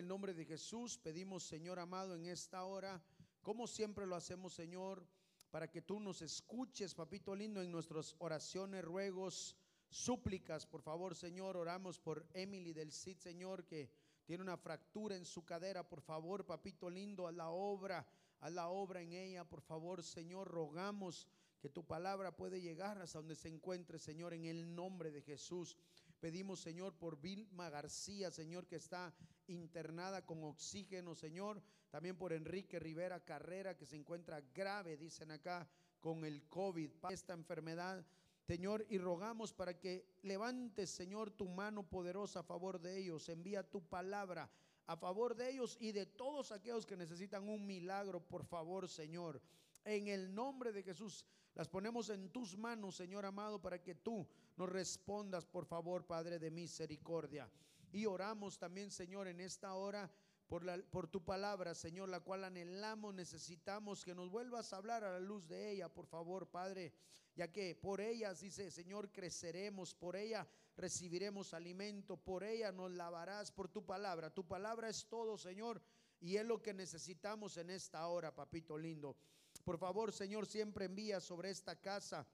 el nombre de Jesús, pedimos, Señor amado, en esta hora, como siempre lo hacemos, Señor, para que tú nos escuches, papito lindo, en nuestras oraciones, ruegos, súplicas. Por favor, Señor, oramos por Emily del CID, Señor, que tiene una fractura en su cadera. Por favor, papito lindo, a la obra, a la obra en ella. Por favor, Señor, rogamos que tu palabra puede llegar hasta donde se encuentre, Señor, en el nombre de Jesús. Pedimos, Señor, por Vilma García, Señor, que está internada con oxígeno, Señor. También por Enrique Rivera Carrera, que se encuentra grave, dicen acá, con el COVID, esta enfermedad. Señor, y rogamos para que levantes, Señor, tu mano poderosa a favor de ellos. Envía tu palabra a favor de ellos y de todos aquellos que necesitan un milagro, por favor, Señor. En el nombre de Jesús, las ponemos en tus manos, Señor amado, para que tú nos respondas, por favor, Padre de misericordia. Y oramos también, Señor, en esta hora por, la, por tu palabra, Señor, la cual anhelamos, necesitamos que nos vuelvas a hablar a la luz de ella, por favor, Padre, ya que por ellas, dice, Señor, creceremos, por ella recibiremos alimento, por ella nos lavarás, por tu palabra. Tu palabra es todo, Señor, y es lo que necesitamos en esta hora, papito lindo. Por favor, Señor, siempre envía sobre esta casa,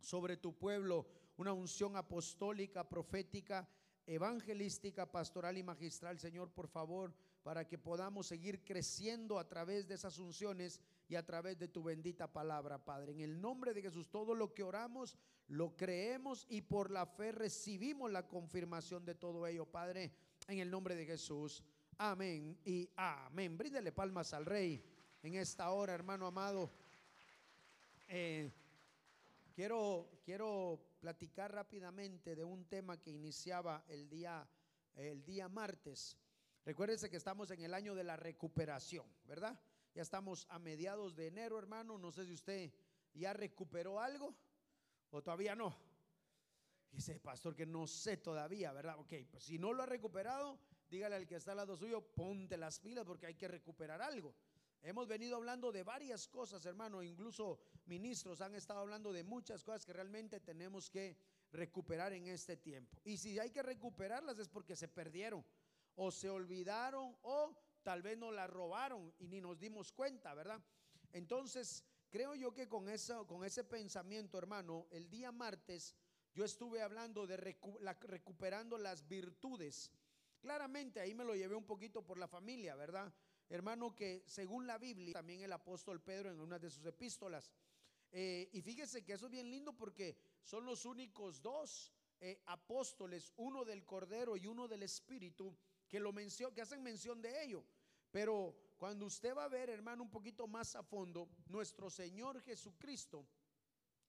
sobre tu pueblo, una unción apostólica, profética, evangelística, pastoral y magistral, Señor, por favor, para que podamos seguir creciendo a través de esas unciones y a través de tu bendita palabra, Padre. En el nombre de Jesús, todo lo que oramos, lo creemos y por la fe recibimos la confirmación de todo ello, Padre, en el nombre de Jesús. Amén y amén. Bríndele palmas al Rey en esta hora, hermano amado. Eh, quiero, quiero platicar rápidamente de un tema que iniciaba el día, el día martes. Recuérdense que estamos en el año de la recuperación, ¿verdad? Ya estamos a mediados de enero, hermano. No sé si usted ya recuperó algo o todavía no. Dice, pastor, que no sé todavía, ¿verdad? Ok, pues si no lo ha recuperado, dígale al que está al lado suyo, ponte las pilas porque hay que recuperar algo. Hemos venido hablando de varias cosas, hermano, incluso ministros han estado hablando de muchas cosas que realmente tenemos que recuperar en este tiempo. Y si hay que recuperarlas es porque se perdieron o se olvidaron o tal vez no las robaron y ni nos dimos cuenta, ¿verdad? Entonces, creo yo que con, eso, con ese pensamiento, hermano, el día martes yo estuve hablando de recuperando las virtudes. Claramente ahí me lo llevé un poquito por la familia, ¿verdad? Hermano, que según la Biblia, también el apóstol Pedro en una de sus epístolas. Eh, y fíjese que eso es bien lindo porque son los únicos dos eh, apóstoles, uno del Cordero y uno del Espíritu, que, lo que hacen mención de ello. Pero cuando usted va a ver, hermano, un poquito más a fondo, nuestro Señor Jesucristo,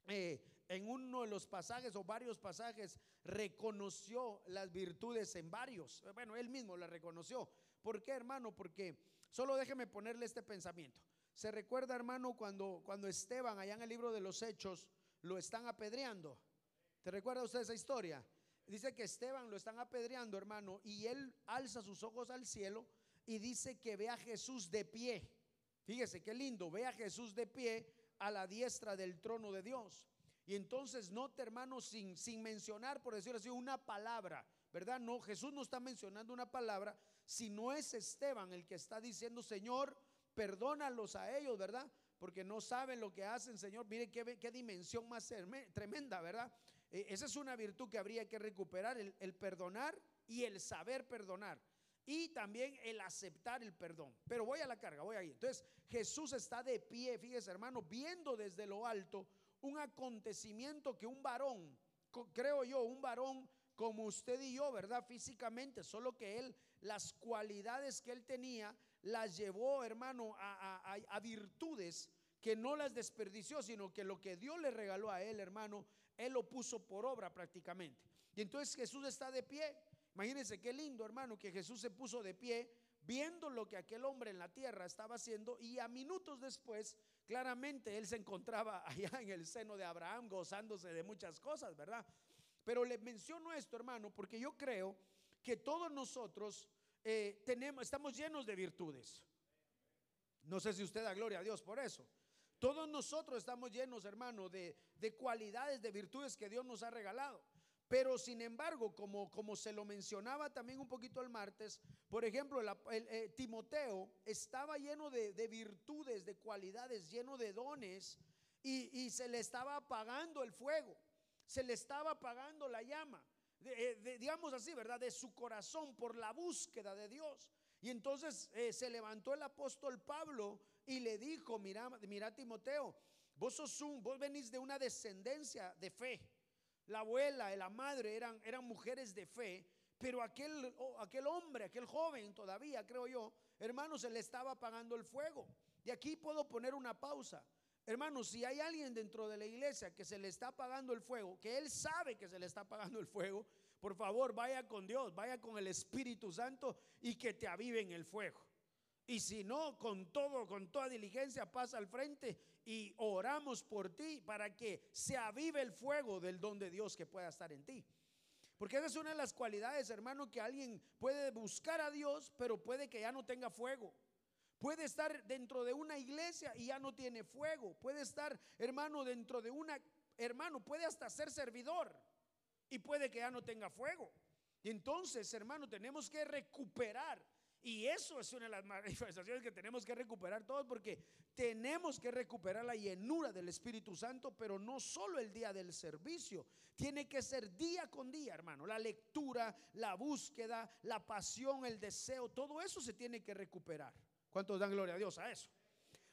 eh, en uno de los pasajes o varios pasajes, reconoció las virtudes en varios. Bueno, él mismo las reconoció. ¿Por qué, hermano? Porque Solo déjeme ponerle este pensamiento. ¿Se recuerda, hermano, cuando, cuando Esteban, allá en el libro de los Hechos, lo están apedreando? ¿Te recuerda usted esa historia? Dice que Esteban lo están apedreando, hermano, y él alza sus ojos al cielo y dice que ve a Jesús de pie. Fíjese qué lindo, ve a Jesús de pie a la diestra del trono de Dios. Y entonces note, hermano, sin, sin mencionar, por decirlo así, una palabra, ¿verdad? No, Jesús no está mencionando una palabra, si no es Esteban el que está diciendo, Señor, perdónalos a ellos, ¿verdad? Porque no saben lo que hacen, Señor. Mire qué, qué dimensión más tremenda, ¿verdad? Eh, esa es una virtud que habría que recuperar, el, el perdonar y el saber perdonar. Y también el aceptar el perdón. Pero voy a la carga, voy ahí. Entonces Jesús está de pie, fíjese hermano, viendo desde lo alto un acontecimiento que un varón, creo yo, un varón como usted y yo, ¿verdad? Físicamente, solo que él las cualidades que él tenía, las llevó, hermano, a, virtudes que no las desperdició, sino que lo que Dios le regaló a él, hermano, él lo puso por obra prácticamente. Y entonces Jesús está de pie. Imagínense qué lindo, hermano, que Jesús se puso de pie viendo lo que aquel hombre en la tierra estaba haciendo y a minutos después, claramente él se encontraba allá en el seno de Abraham gozándose de muchas cosas, ¿verdad? Pero le menciono esto, hermano, porque yo creo que todos nosotros eh, tenemos, estamos llenos de virtudes. No sé si usted da gloria a Dios por eso. Todos nosotros estamos llenos, hermano, de, de cualidades, de virtudes que Dios nos ha regalado. Pero sin embargo, como, como se lo mencionaba también un poquito el martes, por ejemplo, el, eh, Timoteo estaba lleno de, virtudes, de cualidades, lleno de dones y, se le estaba apagando el fuego, se le estaba apagando la llama, eh, digamos así, ¿verdad? De su corazón por la búsqueda de Dios. Y entonces eh, se levantó el apóstol Pablo y le dijo, mira, mira Timoteo, vos sos un, vos venís de una descendencia de fe la abuela y la madre eran, eran mujeres de fe, pero aquel, aquel hombre, aquel joven todavía, creo yo, hermano, se le estaba apagando el fuego. Y aquí puedo poner una pausa. Hermano, si hay alguien dentro de la iglesia que se le está apagando el fuego, que él sabe que se le está apagando el fuego, por favor vaya con Dios, vaya con el Espíritu Santo y que te aviven el fuego. Y si no, con todo, con toda diligencia, pasa al frente y oramos por ti para que se avive el fuego del don de Dios que pueda estar en ti. Porque esa es una de las cualidades, hermano, que alguien puede buscar a Dios, pero puede que ya no tenga fuego. Puede estar dentro de una iglesia y ya no tiene fuego. Puede estar, hermano, dentro de una, hermano, puede hasta ser servidor y puede que ya no tenga fuego. Y entonces, hermano, tenemos que recuperar y eso es una de las manifestaciones que tenemos que recuperar todos porque tenemos que recuperar la llenura del Espíritu Santo, pero no solo el día del servicio, tiene que ser día con día, hermano. La lectura, la búsqueda, la pasión, el deseo, todo eso se tiene que recuperar. ¿Cuántos dan gloria a Dios a eso?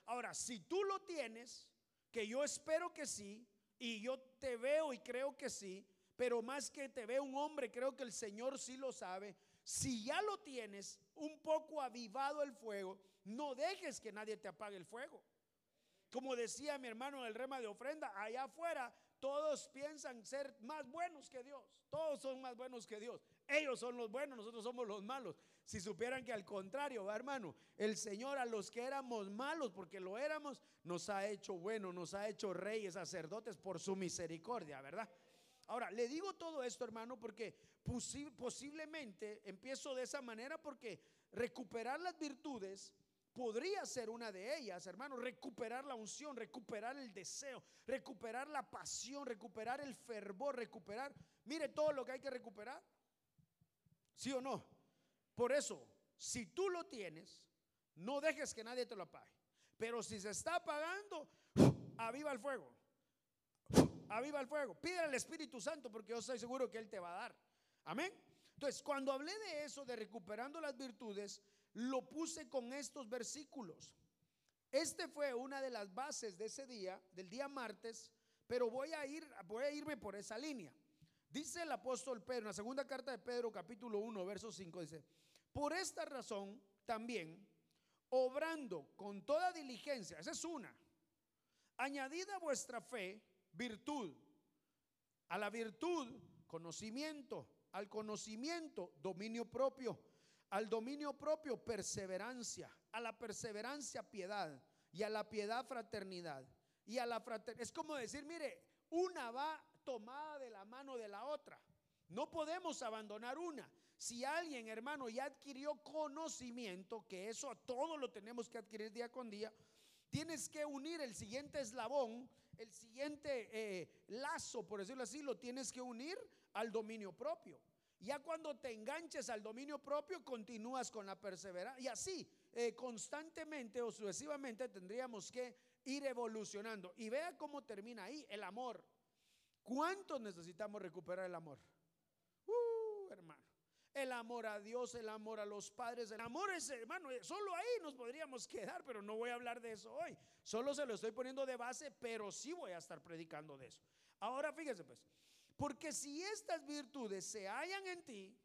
Ahora, si tú lo tienes, que yo espero que sí, y yo te veo y creo que sí, pero más que te veo un hombre, creo que el Señor sí lo sabe si ya lo tienes un poco avivado el fuego, no dejes que nadie te apague el fuego. Como decía mi hermano en el rema de ofrenda, allá afuera todos piensan ser más buenos que Dios. Todos son más buenos que Dios. Ellos son los buenos, nosotros somos los malos. Si supieran que al contrario, hermano, el Señor a los que éramos malos, porque lo éramos, nos ha hecho bueno, nos ha hecho reyes, sacerdotes por su misericordia, ¿verdad? Ahora, le digo todo esto, hermano, porque posiblemente empiezo de esa manera porque recuperar las virtudes podría ser una de ellas, hermano, recuperar la unción, recuperar el deseo, recuperar la pasión, recuperar el fervor, recuperar, mire todo lo que hay que recuperar. ¿Sí o no? Por eso, si tú lo tienes, no dejes que nadie te lo apague. Pero si se está apagando, aviva el fuego aviva el fuego. Pide al Espíritu Santo porque yo estoy seguro que Él te va a dar. Amén. Entonces, cuando hablé de eso, de recuperando las virtudes, lo puse con estos versículos. Este fue una de las bases de ese día, del día martes, pero voy a ir, voy a irme por esa línea. Dice el apóstol Pedro, en la segunda carta de Pedro, capítulo 1, verso 5, dice, por esta razón también, obrando con toda diligencia, esa es una, añadida vuestra fe, virtud. A la virtud, conocimiento. Al conocimiento, dominio propio. Al dominio propio, perseverancia. A la perseverancia, piedad. Y a la piedad, fraternidad. Y a la fraternidad. Es como decir, mire, una va tomada mano de la otra. No podemos abandonar una. Si alguien, hermano, ya adquirió conocimiento, que eso a todos lo tenemos que adquirir día con día, tienes que unir el siguiente eslabón el siguiente eh, lazo, por decirlo así, lo tienes que unir al dominio propio. Ya cuando te enganches al dominio propio, continúas con la perseverancia. Y así, eh, constantemente o sucesivamente, tendríamos que ir evolucionando. Y vea cómo termina ahí el amor. ¿Cuántos necesitamos recuperar el amor? Uh, hermano el amor a Dios, el amor a los padres, el amor es, hermano, solo ahí nos podríamos quedar, pero no voy a hablar de eso hoy. Solo se lo estoy poniendo de base, pero sí voy a estar predicando de eso. Ahora fíjese pues, porque si estas virtudes se hallan en ti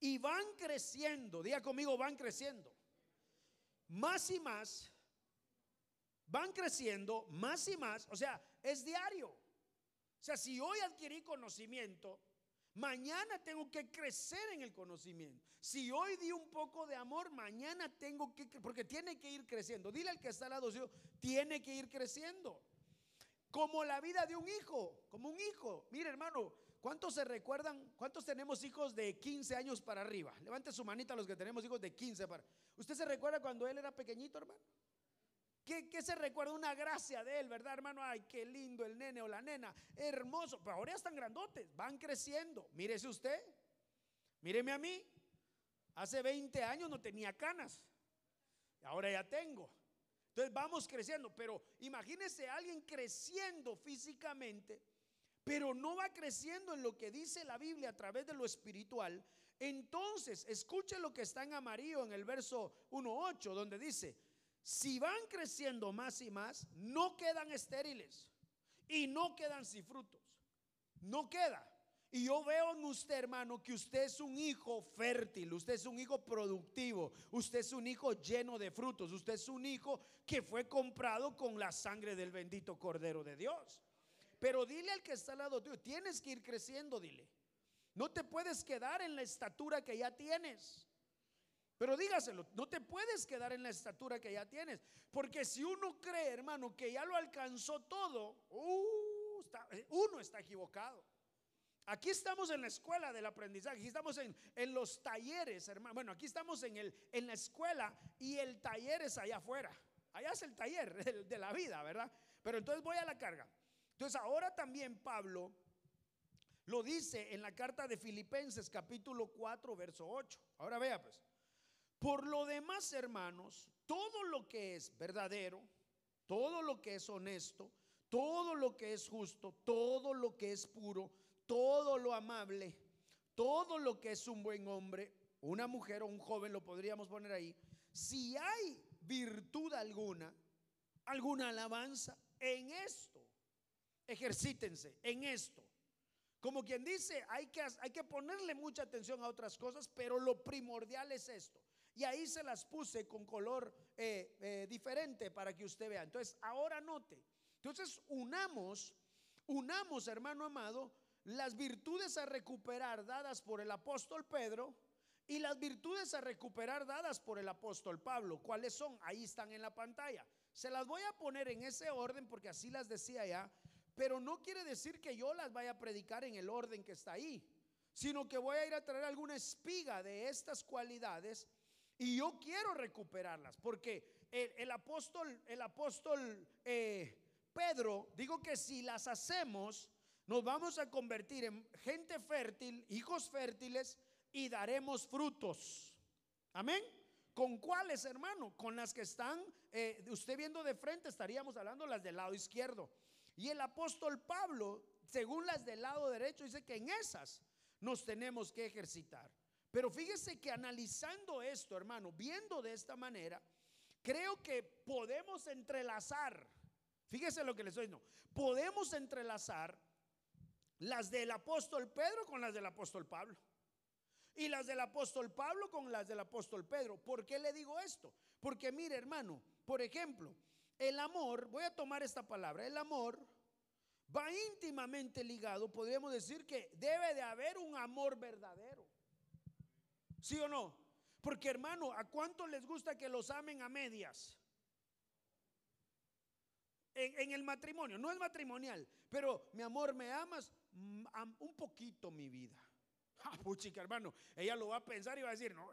y van creciendo, diga conmigo, van creciendo, más y más, van creciendo más y más, o sea, es diario. O sea, si hoy adquirí conocimiento, Mañana tengo que crecer en el conocimiento. Si hoy di un poco de amor, mañana tengo que, porque tiene que ir creciendo. Dile al que está al lado tiene que ir creciendo. Como la vida de un hijo, como un hijo. Mire hermano, ¿cuántos se recuerdan? ¿Cuántos tenemos hijos de 15 años para arriba? Levante su manita los que tenemos hijos de 15 para. ¿Usted se recuerda cuando él era pequeñito, hermano? Que, se recuerda una gracia de él, ¿verdad, hermano? Ay, qué lindo el nene o la nena, hermoso. Pero ahora están grandotes, van creciendo. Mírese usted, míreme a mí. Hace 20 años no tenía canas, ahora ya tengo. Entonces vamos creciendo, pero imagínese a alguien creciendo físicamente, pero no va creciendo en lo que dice la Biblia a través de lo espiritual. Entonces, escuche lo que está en amarillo en el verso 1.8, donde dice, si van creciendo más y más, no quedan estériles y no quedan sin frutos. No queda. Y yo veo en usted, hermano, que usted es un hijo fértil, usted es un hijo productivo, usted es un hijo lleno de frutos, usted es un hijo que fue comprado con la sangre del bendito Cordero de Dios. Pero dile al que está al lado tuyo, tienes que ir creciendo, dile. No te puedes quedar en la estatura que ya tienes. Pero dígaselo, no te puedes quedar en la estatura que ya tienes. Porque si uno cree, hermano, que ya lo alcanzó todo, uh, eh, uno está equivocado. Aquí estamos en la escuela del aprendizaje, aquí estamos en, los talleres, hermano. Bueno, aquí estamos en, el, en la escuela y el taller es allá afuera. Allá es el taller de la vida, ¿verdad? Pero entonces voy a la carga. Entonces ahora también Pablo lo dice en la carta de Filipenses capítulo 4, verso 8. Ahora vea pues. Por lo demás, hermanos, todo lo que es verdadero, todo lo que es honesto, todo lo que es justo, todo lo que es puro, todo lo amable, todo lo que es un buen hombre, una mujer o un joven, lo podríamos poner ahí, si hay virtud alguna, alguna alabanza, en esto, ejercítense, en esto. Como quien dice, hay que, hay que ponerle mucha atención a otras cosas, pero lo primordial es esto. Y ahí se las puse con color eh, eh, diferente para que usted vea. Entonces, ahora note. Entonces, unamos, unamos, hermano amado, las virtudes a recuperar dadas por el apóstol Pedro y las virtudes a recuperar dadas por el apóstol Pablo. ¿Cuáles son? Ahí están en la pantalla. Se las voy a poner en ese orden porque así las decía ya, pero no quiere decir que yo las vaya a predicar en el orden que está ahí, sino que voy a ir a traer alguna espiga de estas cualidades y yo quiero recuperarlas, porque el, apóstol, el apóstol eh, Pedro, digo que si las hacemos, nos vamos a convertir en gente fértil, hijos fértiles, y daremos frutos. Amén. ¿Con cuáles, hermano? Con las que están, eh, usted viendo de frente, estaríamos hablando las del lado izquierdo. Y el apóstol Pablo, según las del lado derecho, dice que en esas nos tenemos que ejercitar. Pero fíjese que analizando esto, hermano, viendo de esta manera, creo que podemos entrelazar, fíjese lo que les estoy diciendo, podemos entrelazar las del apóstol Pedro con las del apóstol Pablo. Y las del apóstol Pablo con las del apóstol Pedro. ¿Por qué le digo esto? Porque mire, hermano, por ejemplo, el amor, voy a tomar esta palabra, el amor va íntimamente ligado, podríamos decir que debe de haber un amor verdadero. ¿Sí o no? Porque hermano, ¿a cuánto les gusta que los amen a medias? En, el matrimonio, no es matrimonial, pero mi amor, ¿me amas? Mm, un poquito mi vida. Ah, puchica, hermano, ella lo va a pensar y va a decir, no,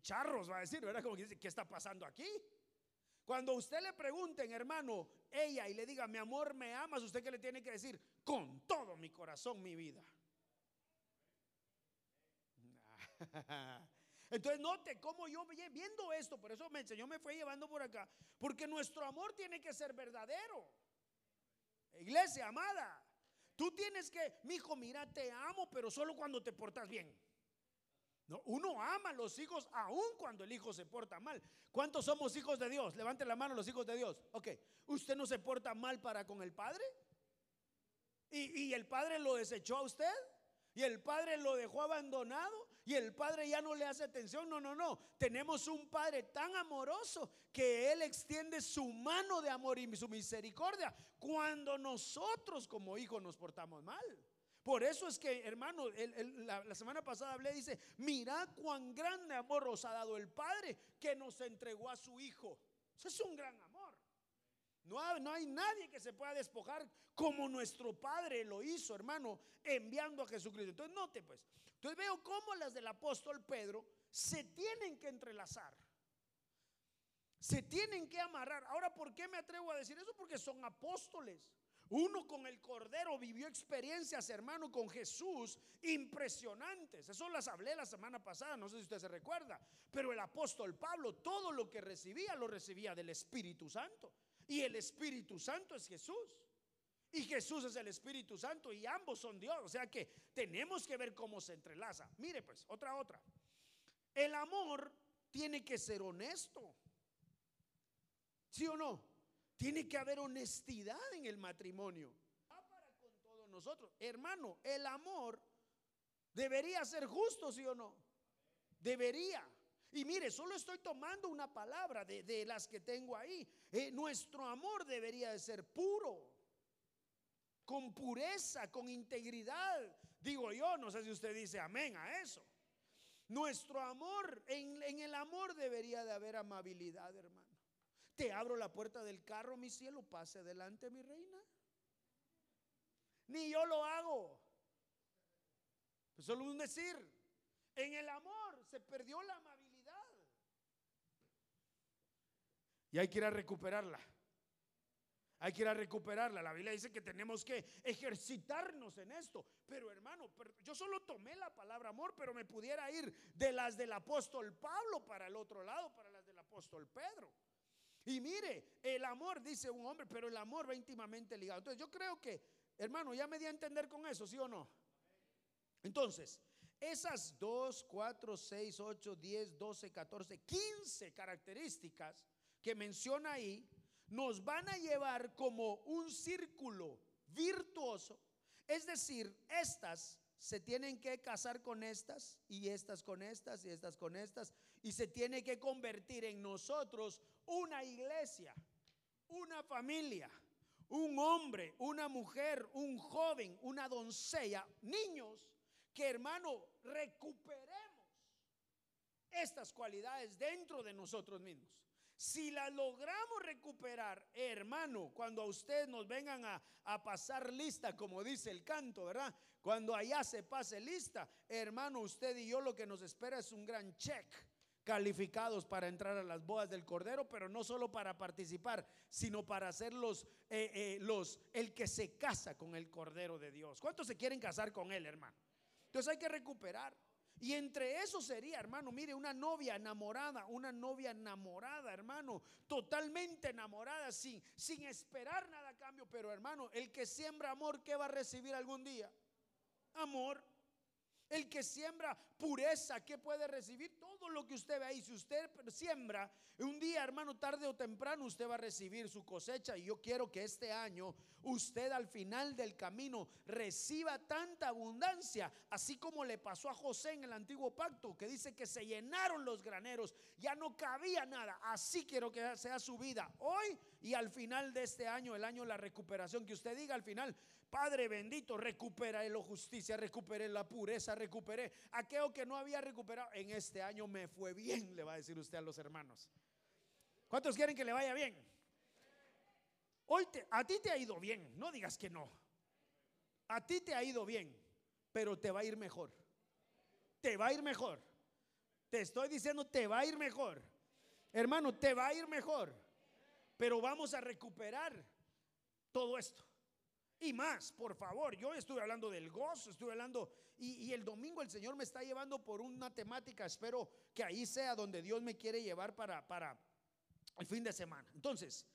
charros va a decir, ¿verdad? Como que dice, ¿qué está pasando aquí? Cuando usted le pregunten, hermano, ella y le diga, mi amor, ¿me amas? ¿Usted qué le tiene que decir? Con todo mi corazón, mi vida. Entonces note cómo yo viendo esto, por eso el Señor me fue llevando por acá, porque nuestro amor tiene que ser verdadero. Iglesia amada, tú tienes que, mi hijo, mira, te amo, pero solo cuando te portas bien. No, uno ama a los hijos aún cuando el hijo se porta mal. ¿Cuántos somos hijos de Dios? Levante la mano los hijos de Dios. Ok, ¿usted no se porta mal para con el Padre? ¿Y, y el Padre lo desechó a usted? ¿Y el Padre lo dejó abandonado? Y el Padre ya no le hace atención. No, no, no. Tenemos un Padre tan amoroso que Él extiende su mano de amor y su misericordia cuando nosotros como hijos nos portamos mal. Por eso es que, hermano, la, semana pasada hablé, dice, mirad cuán grande amor os ha dado el Padre que nos entregó a su Hijo. Eso es un gran amor. No, hay nadie que se pueda despojar como nuestro Padre lo hizo, hermano, enviando a Jesucristo. Entonces, note pues, entonces veo cómo las del apóstol Pedro se tienen que entrelazar. Se tienen que amarrar. Ahora, ¿por qué me atrevo a decir eso? Porque son apóstoles. Uno con el Cordero vivió experiencias, hermano, con Jesús impresionantes. Eso las hablé la semana pasada, no sé si usted se recuerda. Pero el apóstol Pablo, todo lo que recibía, lo recibía del Espíritu Santo. Y el Espíritu Santo es Jesús. Y Jesús es el Espíritu Santo y ambos son Dios. O sea que tenemos que ver cómo se entrelaza. Mire pues, otra, otra. El amor tiene que ser honesto. ¿Sí o no? Tiene que haber honestidad en el matrimonio. para con todos nosotros. Hermano, el amor debería ser justo, ¿sí o no? Debería. Y mire, solo estoy tomando una palabra de, las que tengo ahí. Eh, nuestro amor debería de ser puro, con pureza, con integridad. Digo yo, no sé si usted dice amén a eso. Nuestro amor, en, en el amor debería de haber amabilidad, hermano. Te abro la puerta del carro, mi cielo, pase adelante, mi reina. Ni yo lo hago. solo un decir. En el amor se perdió la amabilidad. Y hay que ir a recuperarla. Hay que ir a recuperarla. La Biblia dice que tenemos que ejercitarnos en esto. Pero hermano, yo solo tomé la palabra amor, pero me pudiera ir de las del apóstol Pablo para el otro lado, para las del apóstol Pedro. Y mire, el amor, dice un hombre, pero el amor va íntimamente ligado. Entonces yo creo que, hermano, ya me di a entender con eso, ¿sí o no? Entonces, esas 2, 4, 6, 8, 10, 12, 14, 15 características que menciona ahí, nos van a llevar como un círculo virtuoso. Es decir, estas se tienen que casar con estas y estas con estas y estas con estas y se tiene que convertir en nosotros una iglesia, una familia, un hombre, una mujer, un joven, una doncella, niños, que hermano, recuperemos estas cualidades dentro de nosotros mismos. Si las logramos recuperar, hermano, cuando a ustedes nos vengan a, a, pasar lista, como dice el canto, ¿verdad? Cuando allá se pase lista, hermano, usted y yo lo que nos espera es un gran check calificados para entrar a las bodas del Cordero, pero no solo para participar, sino para ser los, eh, eh, los, el que se casa con el Cordero de Dios. ¿Cuántos se quieren casar con él, hermano? Entonces hay que recuperar. Y entre eso sería, hermano, mire, una novia enamorada, una novia enamorada, hermano, totalmente enamorada, sin, sin esperar nada a cambio. Pero, hermano, el que siembra amor, ¿qué va a recibir algún día? Amor. El que siembra pureza, ¿qué puede recibir? Todo lo que usted ve ahí. Si usted siembra, un día, hermano, tarde o temprano, usted va a recibir su cosecha. Y yo quiero que este año usted al final del camino reciba tanta abundancia, así como le pasó a José en el antiguo pacto, que dice que se llenaron los graneros, ya no cabía nada. Así quiero que sea su vida hoy y al final de este año, el año de la recuperación, que usted diga al final, Padre bendito, recuperé la justicia, recuperé la pureza, recuperé aquello que no había recuperado. En este año me fue bien, le va a decir usted a los hermanos. ¿Cuántos quieren que le vaya bien? Hoy a ti te ha ido bien, no digas que no. A ti te ha ido bien, pero te va a ir mejor. Te va a ir mejor. Te estoy diciendo, te va a ir mejor. Hermano, te va a ir mejor. Pero vamos a recuperar todo esto. Y más, por favor, yo estuve hablando del gozo, estuve hablando, y, el domingo el Señor me está llevando por una temática, espero que ahí sea donde Dios me quiere llevar para, para el fin de semana. Entonces,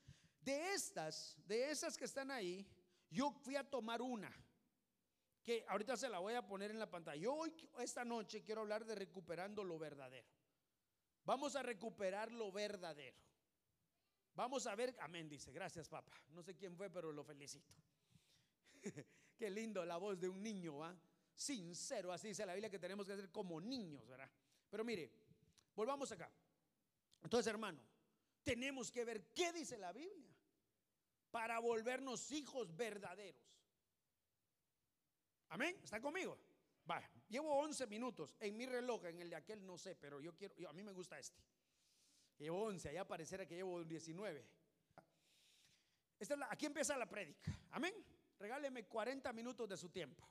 de estas, de esas que están ahí, yo fui a tomar una, que ahorita se la voy a poner en la pantalla. Yo hoy, esta noche, quiero hablar de recuperando lo verdadero. Vamos a recuperar lo verdadero. Vamos a ver, amén, dice, gracias papá. No sé quién fue, pero lo felicito. Qué lindo la voz de un niño, ¿ah? Sincero, así dice la Biblia que tenemos que ser como niños, ¿verdad? Pero mire, volvamos acá. Entonces, hermano, tenemos que ver qué dice la Biblia para volvernos hijos verdaderos. Amén, ¿está conmigo? Vaya, llevo 11 minutos en mi reloj, en el de aquel no sé, pero yo quiero, a mí me gusta este. Llevo 11, allá parecerá que llevo 19. Esta aquí empieza la prédica. Amén regáleme 40 minutos de su tiempo.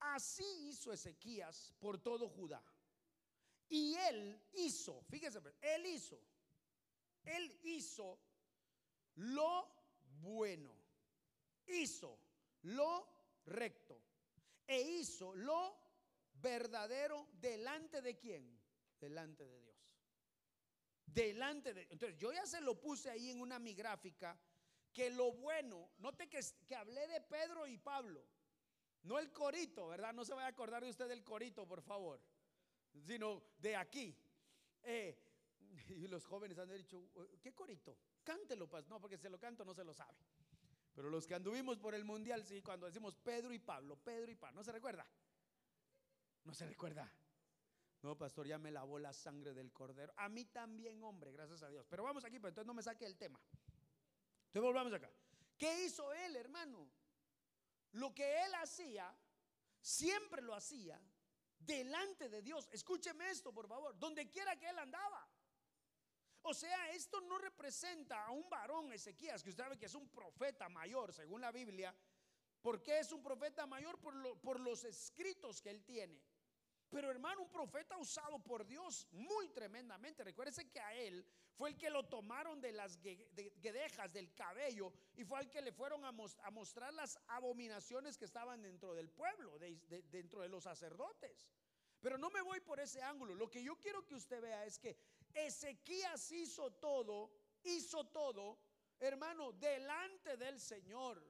Así hizo Ezequías por todo Judá. Y él hizo, fíjese, él hizo Él hizo lo bueno, hizo lo recto e hizo lo verdadero delante de quién? Delante de Dios. Delante de Entonces, yo ya se lo puse ahí en una mi gráfica que lo bueno, note que, que hablé de Pedro y Pablo, no el corito, ¿verdad? No se vaya a acordar de usted del corito, por favor, sino de aquí. Eh, y los jóvenes han dicho, ¿qué corito? Cántelo, pues. No, porque se lo canto no se lo sabe. Pero los que anduvimos por el mundial, sí, cuando decimos Pedro y Pablo, Pedro y Pablo, ¿no se recuerda? No se recuerda. No, pastor, ya me lavó la sangre del cordero. A mí también, hombre, gracias a Dios. Pero vamos aquí, pero entonces no me saque el tema. Entonces volvamos acá. ¿Qué hizo él, hermano? Lo que él hacía, siempre lo hacía delante de Dios. Escúcheme esto, por favor. Donde quiera que él andaba. O sea, esto no representa a un varón Ezequías, que usted sabe que es un profeta mayor, según la Biblia. ¿Por qué es un profeta mayor? Por, por los escritos que él tiene. Pero hermano, un profeta usado por Dios muy tremendamente. Recuérdese que a él fue el que lo tomaron de las guedejas del cabello y fue al que le fueron a, mostrar las abominaciones que estaban dentro del pueblo, dentro de los sacerdotes. Pero no me voy por ese ángulo. Lo que yo quiero que usted vea es que Ezequías hizo todo, hizo todo, hermano, delante del Señor.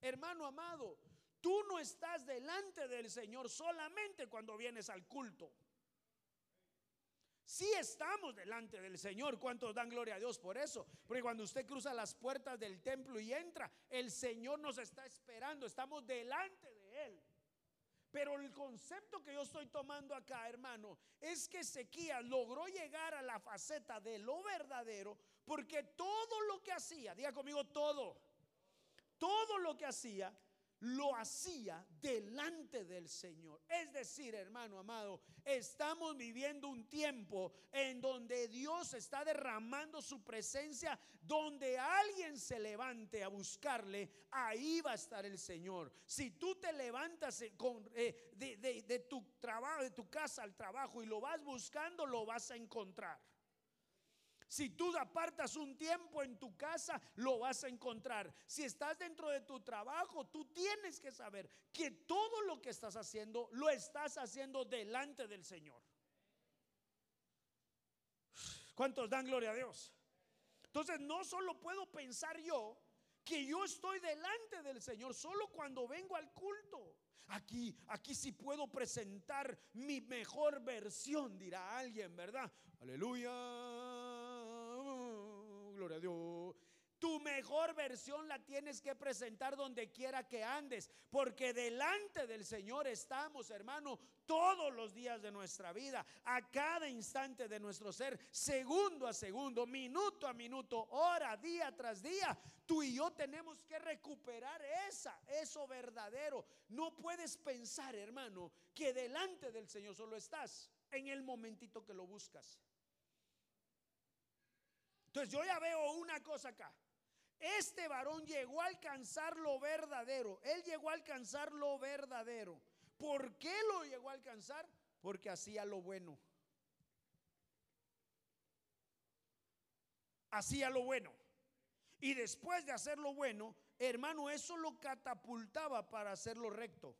Hermano amado, tú no estás delante del Señor solamente cuando vienes al culto. Sí estamos delante del Señor. ¿Cuántos dan gloria a Dios por eso? Porque cuando usted cruza las puertas del templo y entra, el Señor nos está esperando. Estamos delante de Él. Pero el concepto que yo estoy tomando acá, hermano, es que Ezequías logró llegar a la faceta de lo verdadero porque todo lo que hacía, diga conmigo todo, todo lo que hacía lo hacía delante del Señor. Es decir, hermano amado, estamos viviendo un tiempo en donde Dios está derramando su presencia, donde alguien se levante a buscarle, ahí va a estar el Señor. Si tú te levantas con, eh, de tu trabajo, de tu casa al trabajo y lo vas buscando, lo vas a encontrar. Si tú apartas un tiempo en tu casa, lo vas a encontrar. Si estás dentro de tu trabajo, tú tienes que saber que todo lo que estás haciendo, lo estás haciendo delante del Señor. ¿Cuántos dan gloria a Dios? Entonces no solo puedo pensar yo que yo estoy delante del Señor solo cuando vengo al culto. Aquí, aquí sí puedo presentar mi mejor versión, dirá alguien, ¿verdad? Aleluya, gloria a Dios. Tu mejor versión la tienes que presentar donde quiera que andes, porque delante del Señor estamos, hermano, todos los días de nuestra vida, a cada instante de nuestro ser, segundo a segundo, minuto a minuto, hora, día tras día. Tú y yo tenemos que recuperar esa, eso verdadero. No puedes pensar, hermano, que delante del Señor solo estás en el momentito que lo buscas. Entonces yo ya veo una cosa acá. Este varón llegó a alcanzar lo verdadero. Él llegó a alcanzar lo verdadero. ¿Por qué lo llegó a alcanzar? Porque hacía lo bueno. Hacía lo bueno. Y después de hacer lo bueno, hermano, eso lo catapultaba para hacer lo recto.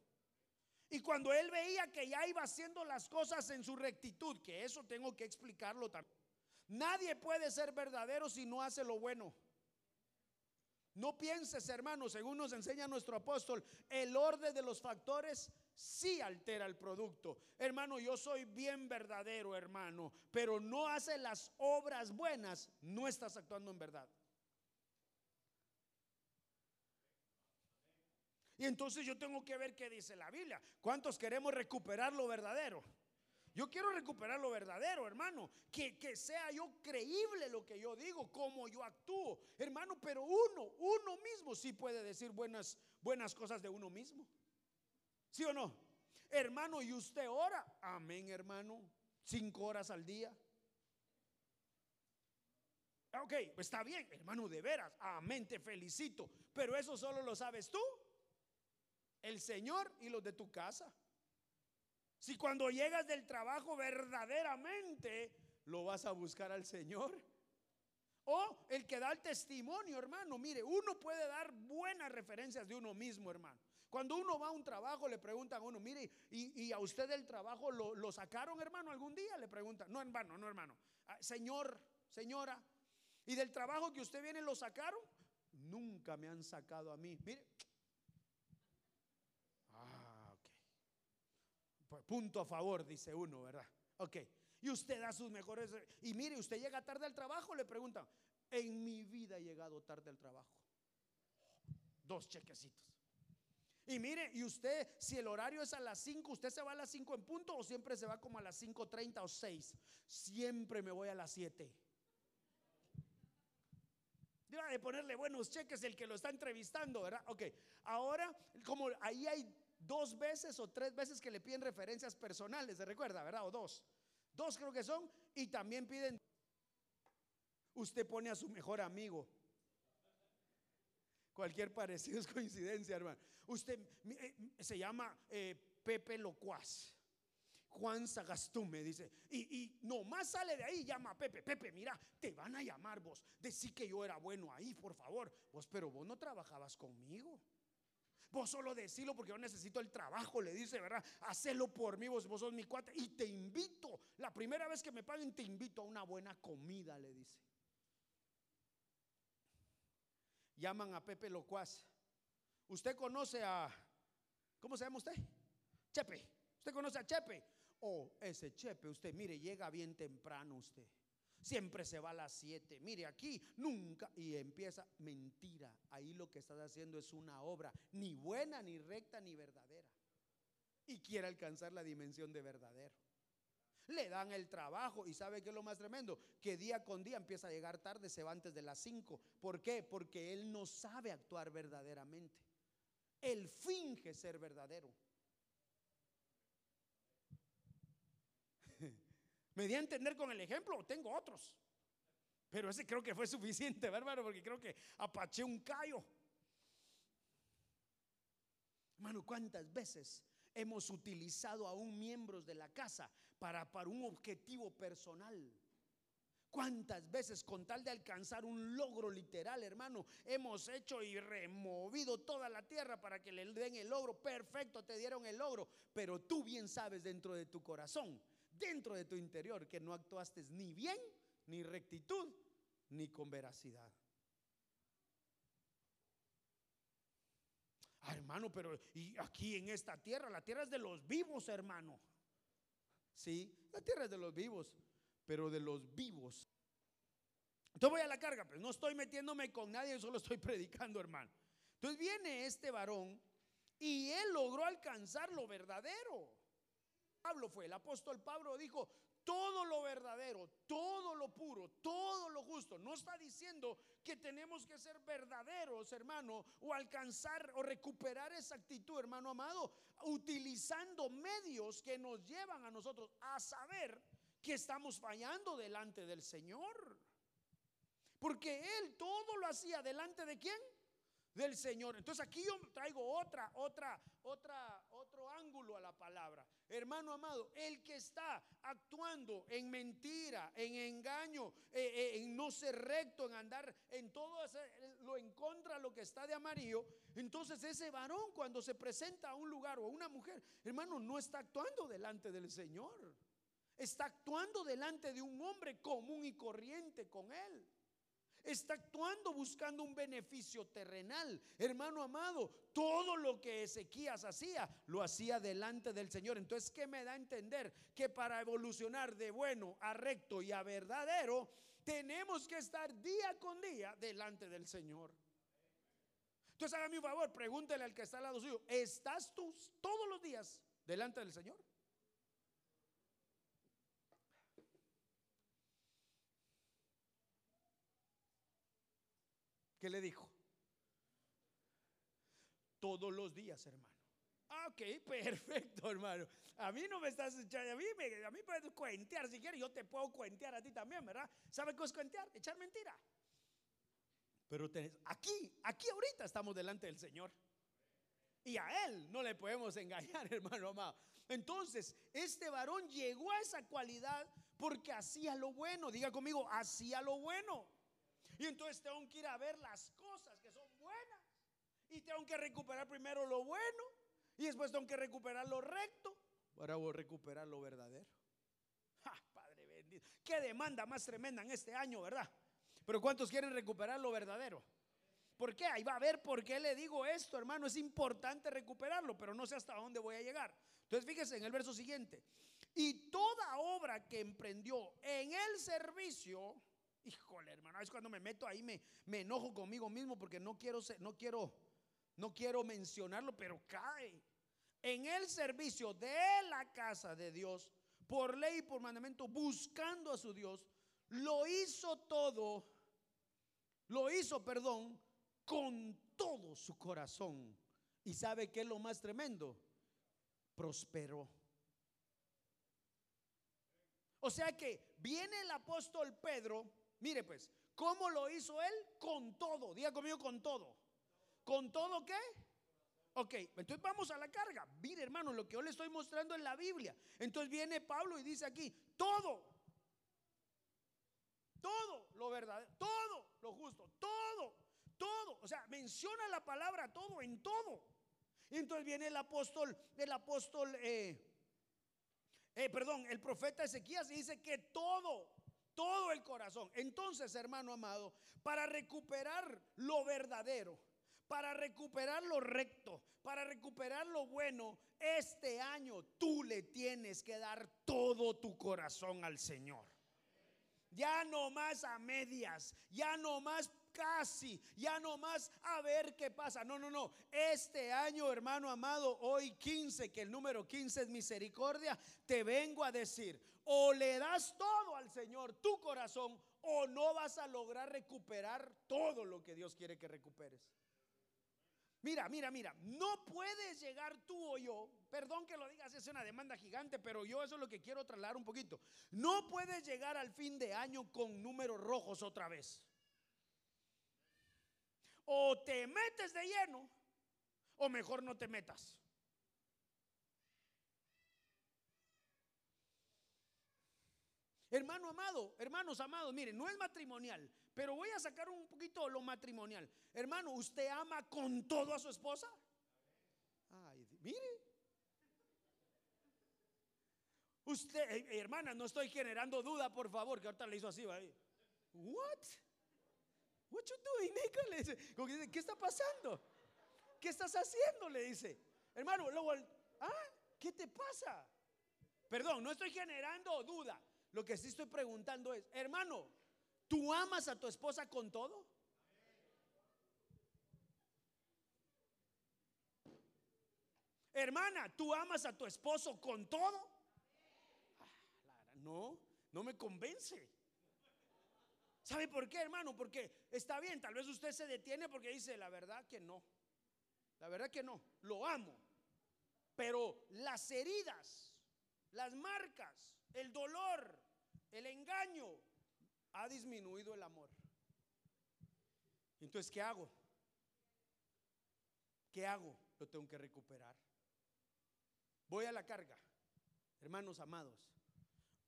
Y cuando él veía que ya iba haciendo las cosas en su rectitud, que eso tengo que explicarlo también. Nadie puede ser verdadero si no hace lo bueno. No pienses, hermano, según nos enseña nuestro apóstol, el orden de los factores sí altera el producto. Hermano, yo soy bien verdadero, hermano, pero no hace las obras buenas, no estás actuando en verdad. Y entonces yo tengo que ver qué dice la Biblia. ¿Cuántos queremos recuperar lo verdadero? Yo quiero recuperar lo verdadero, hermano. Que, que, sea yo creíble lo que yo digo, cómo yo actúo. Hermano, pero uno, uno mismo sí puede decir buenas, buenas cosas de uno mismo. ¿Sí o no? Hermano, ¿y usted ora? Amén, hermano. Cinco horas al día. Ok, pues está bien, hermano, de veras. Amén, te felicito. Pero eso solo lo sabes tú, el Señor y los de tu casa. Si cuando llegas del trabajo verdaderamente lo vas a buscar al Señor. O el que da el testimonio, hermano. Mire, uno puede dar buenas referencias de uno mismo, hermano. Cuando uno va a un trabajo, le preguntan a uno, mire, ¿y, a usted del trabajo lo, sacaron, hermano, algún día? Le preguntan, no, hermano, no, hermano. Ah, señor, señora, ¿y del trabajo que usted viene lo sacaron? Nunca me han sacado a mí. Mire. Ah, ok. Pues, punto a favor, dice uno, ¿verdad? Ok. Y usted da sus mejores. Y mire, usted llega tarde al trabajo, le preguntan, en mi vida he llegado tarde al trabajo. Dos chequecitos. Y mire, y usted, si el horario es a las 5, ¿usted se va a las 5 en punto o siempre se va como a las 5.30 o 6? Siempre me voy a las 7. Debe de ponerle buenos cheques el que lo está entrevistando, ¿verdad? Ok, ahora, como ahí hay dos veces o tres veces que le piden referencias personales, ¿se recuerda, verdad? O dos. Dos creo que son. Y también piden, usted pone a su mejor amigo. Cualquier parecido es coincidencia, hermano. Usted eh, se llama eh, Pepe Locuaz. Juan Sagastume dice, y, y nomás sale de ahí, llama a Pepe, Pepe, mira, te van a llamar vos, decí que yo era bueno ahí, por favor, vos, pero vos no trabajabas conmigo. Vos solo decilo porque yo necesito el trabajo, le dice, ¿verdad? Hacelo por mí, vos, vos sos mi cuate. Y te invito, la primera vez que me paguen, te invito a una buena comida, le dice. Llaman a Pepe Locuaz. Usted conoce a, ¿cómo se llama usted? Chepe. ¿Usted conoce a Chepe? Oh, ese Chepe, usted, mire, llega bien temprano usted. Siempre se va a las 7. Mire, aquí nunca. Y empieza mentira. Ahí lo que estás haciendo es una obra, ni buena, ni recta, ni verdadera. Y quiere alcanzar la dimensión de verdadero. Le dan el trabajo y sabe que es lo más tremendo, que día con día empieza a llegar tarde, se va antes de las 5. ¿Por qué? Porque él no sabe actuar verdaderamente. Él finge ser verdadero. Me di a entender con el ejemplo, tengo otros. Pero ese creo que fue suficiente, bárbaro, porque creo que apaché un callo. Hermano, ¿cuántas veces hemos utilizado a un miembro de la casa para, para un objetivo personal? ¿Cuántas veces con tal de alcanzar un logro literal, hermano, hemos hecho y removido toda la tierra para que le den el logro? Perfecto, te dieron el logro, pero tú bien sabes dentro de tu corazón dentro de tu interior que no actuaste ni bien, ni rectitud, ni con veracidad. Ah, hermano, pero aquí en esta tierra, la tierra es de los vivos, hermano. Sí, la tierra es de los vivos, pero de los vivos. Entonces voy a la carga, pero no estoy metiéndome con nadie, solo estoy predicando, hermano. Entonces viene este varón y él logró alcanzar lo verdadero. Pablo fue, el apóstol Pablo dijo, todo lo verdadero, todo lo puro, todo lo justo. No está diciendo que tenemos que ser verdaderos, hermano, o alcanzar o recuperar esa actitud, hermano amado, utilizando medios que nos llevan a nosotros a saber que estamos fallando delante del Señor. Porque Él todo lo hacía delante de quién? Del Señor. Entonces aquí yo traigo otra, otra, otra, otro ángulo a la palabra. Hermano amado, el que está actuando en mentira, en engaño, eh, eh, en no ser recto, en andar en todo lo en contra lo que está de amarillo, entonces ese varón cuando se presenta a un lugar o a una mujer, hermano, no está actuando delante del Señor. Está actuando delante de un hombre común y corriente con él está actuando buscando un beneficio terrenal. Hermano amado, todo lo que Ezequías hacía, lo hacía delante del Señor. Entonces, ¿qué me da a entender? Que para evolucionar de bueno a recto y a verdadero, tenemos que estar día con día delante del Señor. Entonces, hágame un favor, pregúntele al que está al lado suyo, ¿estás tú todos los días delante del Señor? ¿Qué le dijo? Todos los días, hermano. Ah, ok, perfecto, hermano. A mí no me estás echando, a mí, me, a mí puedes cuentear si quieres, yo te puedo cuentear a ti también, ¿verdad? ¿Sabe qué es cuentear? Echar mentira. Pero aquí, aquí ahorita estamos delante del Señor. Y a Él no le podemos engañar, hermano amado. Entonces, este varón llegó a esa cualidad porque hacía lo bueno. Diga conmigo, hacía lo bueno. Y entonces tengo que ir a ver las cosas que son buenas. Y tengo que recuperar primero lo bueno. Y después tengo que recuperar lo recto. Para recuperar lo verdadero. Padre bendito. Qué demanda más tremenda en este año, ¿verdad? Pero ¿cuántos quieren recuperar lo verdadero? ¿Por qué? Ahí va a ver por qué le digo esto, hermano. Es importante recuperarlo, pero no sé hasta dónde voy a llegar. Entonces fíjese en el verso siguiente. Y toda obra que emprendió en el servicio, híjole, hermano, es cuando me meto ahí me, me enojo conmigo mismo porque no quiero no quiero no quiero mencionarlo, pero cae. En el servicio de la casa de Dios, por ley y por mandamiento, buscando a su Dios, lo hizo todo, lo hizo, perdón, con todo su corazón. ¿Y sabe qué es lo más tremendo? Prosperó. O sea que viene el apóstol Pedro, mire pues, ¿cómo lo hizo él? Con todo, diga conmigo con todo. ¿Con todo qué? Ok, entonces vamos a la carga. Mire hermano, lo que yo le estoy mostrando en la Biblia. Entonces viene Pablo y dice aquí, todo, todo lo verdadero, todo lo justo, todo todo, o sea, menciona la palabra todo, en todo. Y entonces viene el apóstol, el apóstol, eh, eh, perdón, el profeta Ezequías y dice que todo, todo el corazón. Entonces, hermano amado, para recuperar lo verdadero, para recuperar lo recto, para recuperar lo bueno, este año tú le tienes que dar todo tu corazón al Señor. Ya no más a medias, ya no más casi, ya no más a ver qué pasa. No, no, no. Este año, hermano amado, hoy 15, que el número 15 es misericordia, te vengo a decir, o le das todo al Señor, tu corazón, o no vas a lograr recuperar todo lo que Dios quiere que recuperes. Mira, mira, mira, no puedes llegar tú o yo, perdón que lo digas, es una demanda gigante, pero yo eso es lo que quiero trasladar un poquito. No puedes llegar al fin de año con números rojos otra vez. O te metes de lleno o mejor no te metas. Hermano amado, hermanos amados, miren, no es matrimonial, pero voy a sacar un poquito lo matrimonial. Hermano, ¿usted ama con todo a su esposa? Ay, mire. Usted, eh, hermana, no estoy generando duda, por favor, que ahorita le hizo así, ¿va? What? What you doing, ¿qué está pasando? ¿Qué estás haciendo? Le dice. Hermano, luego, ¿ah? ¿Qué te pasa? Perdón, no estoy generando duda. Lo que sí estoy preguntando es, hermano, ¿tú amas a tu esposa con todo? Hermana, ¿tú amas a tu esposo con todo? No, no me convence. ¿Sabe por qué, hermano? Porque está bien, tal vez usted se detiene porque dice, la verdad que no. La verdad que no, lo amo. Pero las heridas, las marcas, el dolor, el engaño, ha disminuido el amor. Entonces, ¿qué hago? ¿Qué hago? Lo tengo que recuperar. Voy a la carga. Hermanos amados,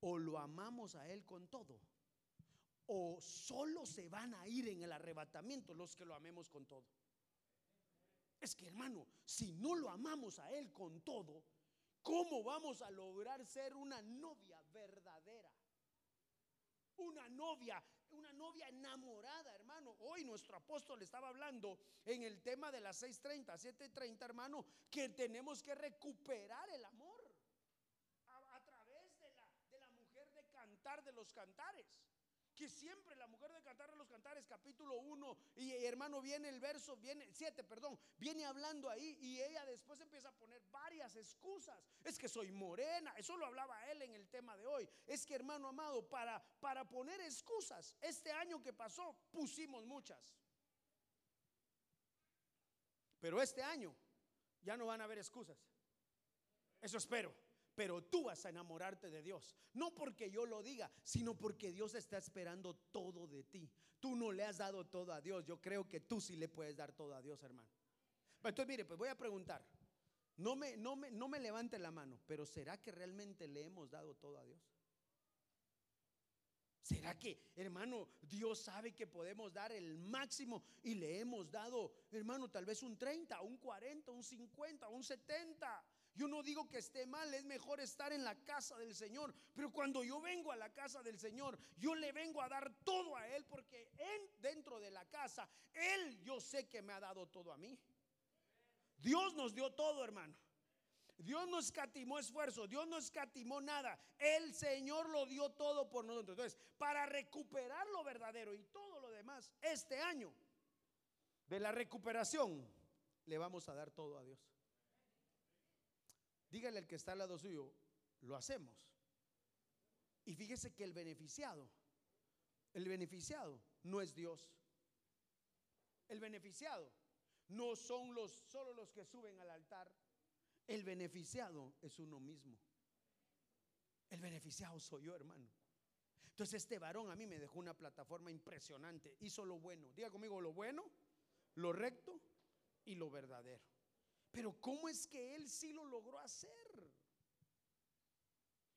o lo amamos a Él con todo o solo se van a ir en el arrebatamiento los que lo amemos con todo. Es que hermano, si no lo amamos a Él con todo, ¿cómo vamos a lograr ser una novia verdadera? Una novia, una novia enamorada, hermano. Hoy nuestro apóstol estaba hablando en el tema de las 6.30, 7.30, hermano, que tenemos que recuperar el amor a, través de la, de la mujer de cantar de los cantares que siempre la mujer de cantar a los cantares, capítulo 1, y hermano viene el verso, viene 7, perdón, viene hablando ahí y ella después empieza a poner varias excusas. Es que soy morena, eso lo hablaba él en el tema de hoy. Es que hermano amado, para, para poner excusas, este año que pasó pusimos muchas. Pero este año ya no van a haber excusas. Eso espero pero tú vas a enamorarte de Dios. No porque yo lo diga, sino porque Dios está esperando todo de ti. Tú no le has dado todo a Dios. Yo creo que tú sí le puedes dar todo a Dios, hermano. Entonces, mire, pues voy a preguntar. No me, no me, no me levante la mano, pero ¿será que realmente le hemos dado todo a Dios? ¿Será que, hermano, Dios sabe que podemos dar el máximo y le hemos dado, hermano, tal vez un 30, un 40, un 50, un 70? Yo no digo que esté mal, es mejor estar en la casa del Señor. Pero cuando yo vengo a la casa del Señor, yo le vengo a dar todo a Él porque en, dentro de la casa, Él yo sé que me ha dado todo a mí. Dios nos dio todo, hermano. Dios no escatimó esfuerzo, Dios no escatimó nada. El Señor lo dio todo por nosotros. Entonces, para recuperar lo verdadero y todo lo demás, este año de la recuperación, le vamos a dar todo a Dios. Dígale al que está al lado suyo, lo hacemos. Y fíjese que el beneficiado, el beneficiado no es Dios. El beneficiado no son los solo los que suben al altar el beneficiado es uno mismo. El beneficiado soy yo, hermano. Entonces este varón a mí me dejó una plataforma impresionante. Hizo lo bueno. Diga conmigo lo bueno, lo recto y lo verdadero. Pero ¿cómo es que él sí lo logró hacer?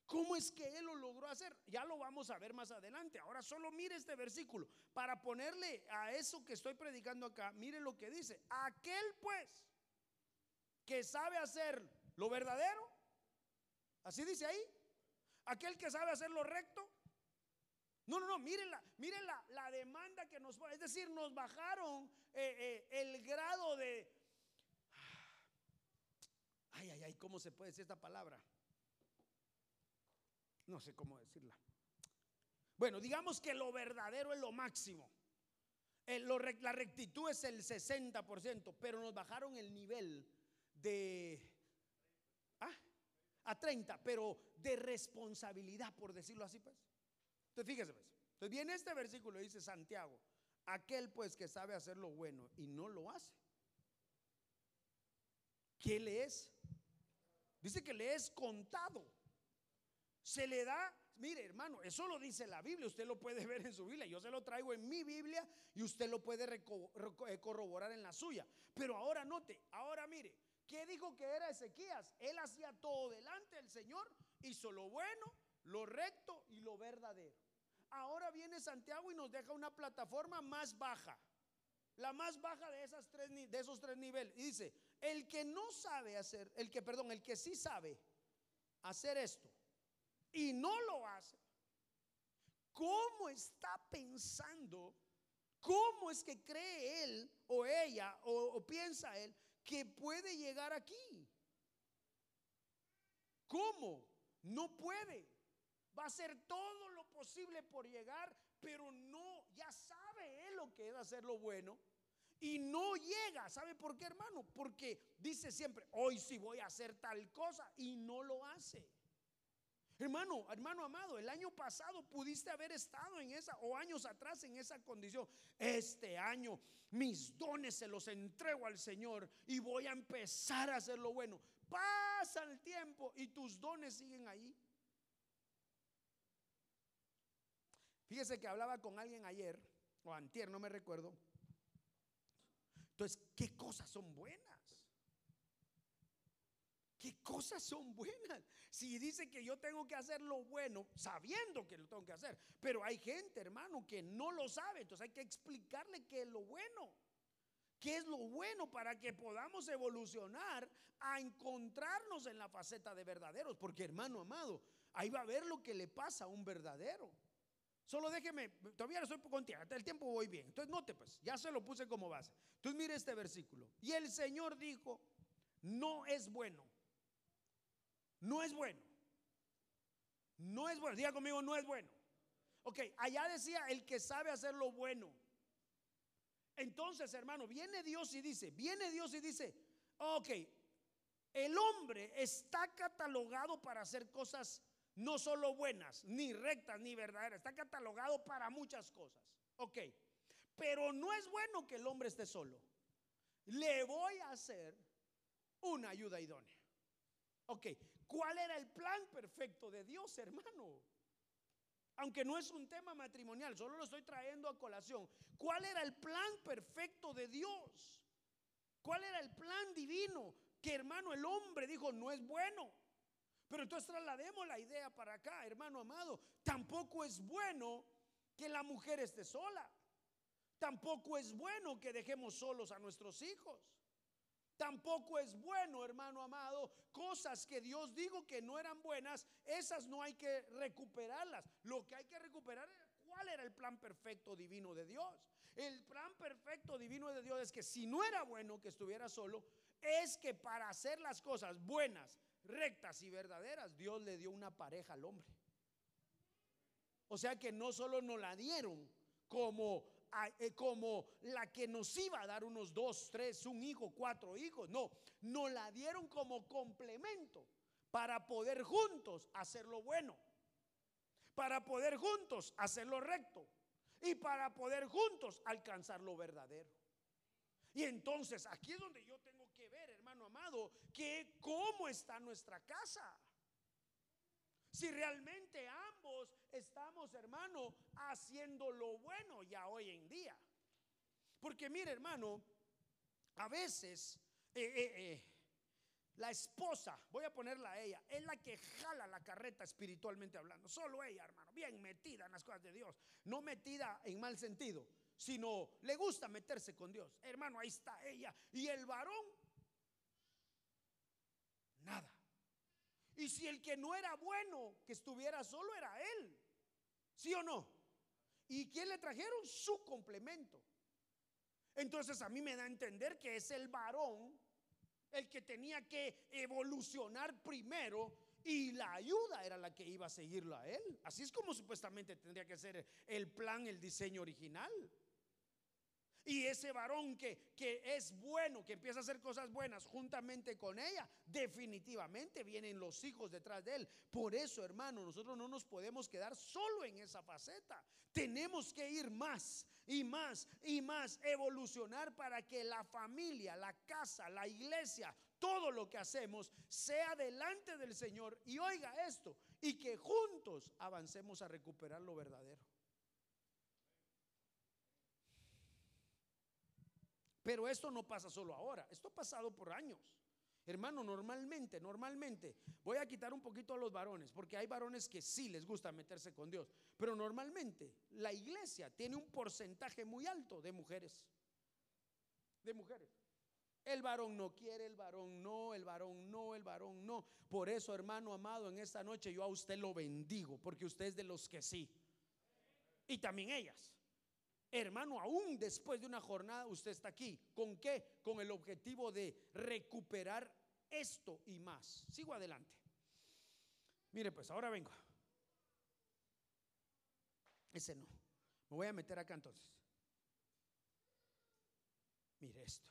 ¿Cómo es que él lo logró hacer? Ya lo vamos a ver más adelante. Ahora solo mire este versículo. Para ponerle a eso que estoy predicando acá, mire lo que dice. Aquel pues que sabe hacer lo verdadero. Así dice ahí. Aquel que sabe hacer lo recto. No, no, no, miren la, miren la, demanda que nos Es decir, nos bajaron eh, eh, el grado de... Ay, ay, ay, ¿cómo se puede decir esta palabra? No sé cómo decirla. Bueno, digamos que lo verdadero es lo máximo. la rectitud es el 60%, pero nos bajaron el nivel de ah, a 30, pero de responsabilidad, por decirlo así, pues. Entonces, fíjese, pues. Entonces viene este versículo, dice Santiago, aquel pues que sabe hacer lo bueno y no lo hace. ¿Qué le es? Dice que le es contado. Se le da, mire hermano, eso lo dice la Biblia, usted lo puede ver en su Biblia, yo se lo traigo en mi Biblia y usted lo puede eh, corroborar en la suya. Pero ahora note, ahora mire, ¿Qué dijo que era Ezequías? Él hacía todo delante del Señor, hizo lo bueno, lo recto y lo verdadero. Ahora viene Santiago y nos deja una plataforma más baja. La más baja de, esas tres, de esos tres niveles. Y dice, el que no sabe hacer, el que, perdón, el que sí sabe hacer esto y no lo hace, ¿cómo está pensando? ¿Cómo es que cree él o ella o, o piensa él que puede llegar aquí. ¿Cómo? No puede. Va a hacer todo lo posible por llegar, pero no, ya sabe él lo que es hacer lo bueno. Y no llega. ¿Sabe por qué, hermano? Porque dice siempre, hoy sí voy a hacer tal cosa y no lo hace. Hermano, hermano amado, el año pasado pudiste haber estado en esa, o años atrás en esa condición. Este año mis dones se los entrego al Señor y voy a empezar a hacer lo bueno. Pasa el tiempo y tus dones siguen ahí. Fíjese que hablaba con alguien ayer, o antier, no me recuerdo. Entonces, ¿qué cosas son buenas? ¿Qué cosas son buenas? Si dice que yo tengo que hacer lo bueno, sabiendo que lo tengo que hacer. Pero hay gente, hermano, que no lo sabe. Entonces hay que explicarle qué es lo bueno. ¿Qué es lo bueno para que podamos evolucionar a encontrarnos en la faceta de verdaderos? Porque hermano amado, ahí va a ver lo que le pasa a un verdadero. Solo déjeme, todavía no estoy contigo, el tiempo voy bien. Entonces note pues, ya se lo puse como base. Entonces mire este versículo. Y el Señor dijo, no es bueno no es bueno. No es bueno. Diga conmigo, no es bueno. Ok, allá decía el que sabe hacer lo bueno. Entonces, hermano, viene Dios y dice, viene Dios y dice, ok, el hombre está catalogado para hacer cosas no solo buenas, ni rectas, ni verdaderas, está catalogado para muchas cosas. Ok, pero no es bueno que el hombre esté solo. Le voy a hacer una ayuda idónea. Ok, ¿Cuál era el plan perfecto de Dios, hermano? Aunque no es un tema matrimonial, solo lo estoy trayendo a colación. ¿Cuál era el plan perfecto de Dios? ¿Cuál era el plan divino? Que hermano, el hombre dijo, no es bueno. Pero entonces traslademos la idea para acá, hermano amado. Tampoco es bueno que la mujer esté sola. Tampoco es bueno que dejemos solos a nuestros hijos. Tampoco es bueno, hermano amado, cosas que Dios dijo que no eran buenas, esas no hay que recuperarlas. Lo que hay que recuperar es cuál era el plan perfecto divino de Dios. El plan perfecto divino de Dios es que si no era bueno que estuviera solo, es que para hacer las cosas buenas, rectas y verdaderas, Dios le dio una pareja al hombre. O sea que no solo nos la dieron como eh, como la que nos iba a dar unos dos, tres, un hijo, cuatro hijos. No, nos la dieron como complemento para poder juntos hacer lo bueno, para poder juntos hacer lo recto y para poder juntos alcanzar lo verdadero. Y entonces aquí es donde yo tengo que cómo está nuestra casa. Si realmente ambos estamos, hermano, haciendo lo bueno ya hoy en día. Porque mire, hermano, a veces eh, eh, eh, la esposa, voy a ponerla a ella, es la que jala la carreta espiritualmente hablando. Solo ella, hermano, bien metida en las cosas de Dios. No metida en mal sentido, sino le gusta meterse con Dios. Hermano, ahí está ella. Y el varón, nada. Y si el que no era bueno, que estuviera solo, era él. ¿Sí o no? ¿Y quién le trajeron? Su complemento. Entonces a mí me da a entender que es el varón el que tenía que evolucionar primero y la ayuda era la que iba a seguirlo a él. Así es como supuestamente tendría que ser el plan, el diseño original. Y ese varón que, que es bueno, que empieza a hacer cosas buenas juntamente con ella, definitivamente vienen los hijos detrás de él. Por eso, hermano, nosotros no nos podemos quedar solo en esa faceta. Tenemos que ir más y más y más, evolucionar para que la familia, la casa, la iglesia, todo lo que hacemos sea delante del Señor. Y oiga esto, y que juntos avancemos a recuperar lo verdadero. Pero esto no pasa solo ahora, esto ha pasado por años. Hermano, normalmente, normalmente, voy a quitar un poquito a los varones, porque hay varones que sí les gusta meterse con Dios, pero normalmente la iglesia tiene un porcentaje muy alto de mujeres. De mujeres. El varón no quiere, el varón no, el varón no, el varón no. Por eso, hermano amado, en esta noche yo a usted lo bendigo, porque usted es de los que sí. Y también ellas. Hermano, aún después de una jornada usted está aquí. ¿Con qué? Con el objetivo de recuperar esto y más. Sigo adelante. Mire, pues ahora vengo. Ese no. Me voy a meter acá entonces. Mire esto.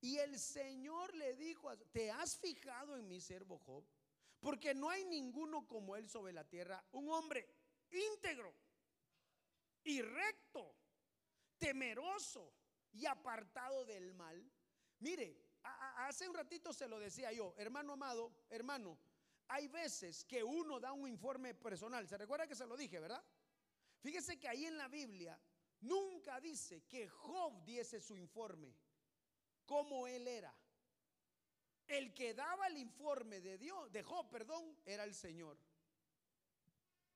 Y el Señor le dijo, ¿te has fijado en mi siervo Job? Porque no hay ninguno como él sobre la tierra, un hombre íntegro y recto, temeroso y apartado del mal. Mire, hace un ratito se lo decía yo, hermano amado, hermano, hay veces que uno da un informe personal. ¿Se recuerda que se lo dije, verdad? Fíjese que ahí en la Biblia nunca dice que Job diese su informe, como él era. El que daba el informe de Dios, de Job, perdón, era el Señor.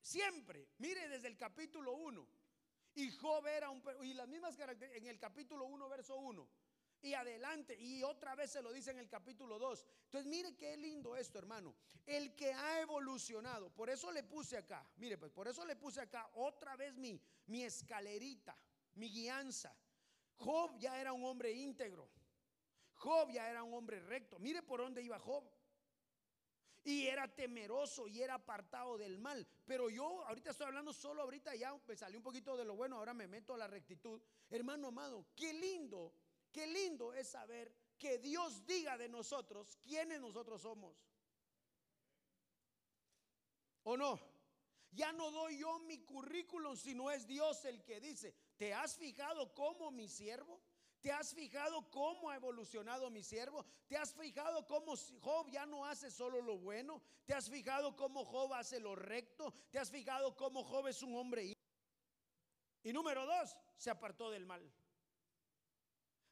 Siempre, mire desde el capítulo 1, y Job era un... Y las mismas características en el capítulo 1, verso 1. Y adelante, y otra vez se lo dice en el capítulo 2. Entonces, mire qué lindo esto, hermano. El que ha evolucionado, por eso le puse acá, mire, pues por eso le puse acá otra vez mi, mi escalerita, mi guianza. Job ya era un hombre íntegro. Job ya era un hombre recto. Mire por dónde iba Job y era temeroso y era apartado del mal. Pero yo ahorita estoy hablando solo ahorita ya me salió un poquito de lo bueno, ahora me meto a la rectitud. Hermano amado, qué lindo, qué lindo es saber que Dios diga de nosotros quiénes nosotros somos. ¿O no? Ya no doy yo mi currículum, sino es Dios el que dice, ¿te has fijado como mi siervo? ¿Te has fijado cómo ha evolucionado mi siervo? ¿Te has fijado cómo Job ya no hace solo lo bueno? ¿Te has fijado cómo Job hace lo recto? ¿Te has fijado cómo Job es un hombre? Y número dos, se apartó del mal.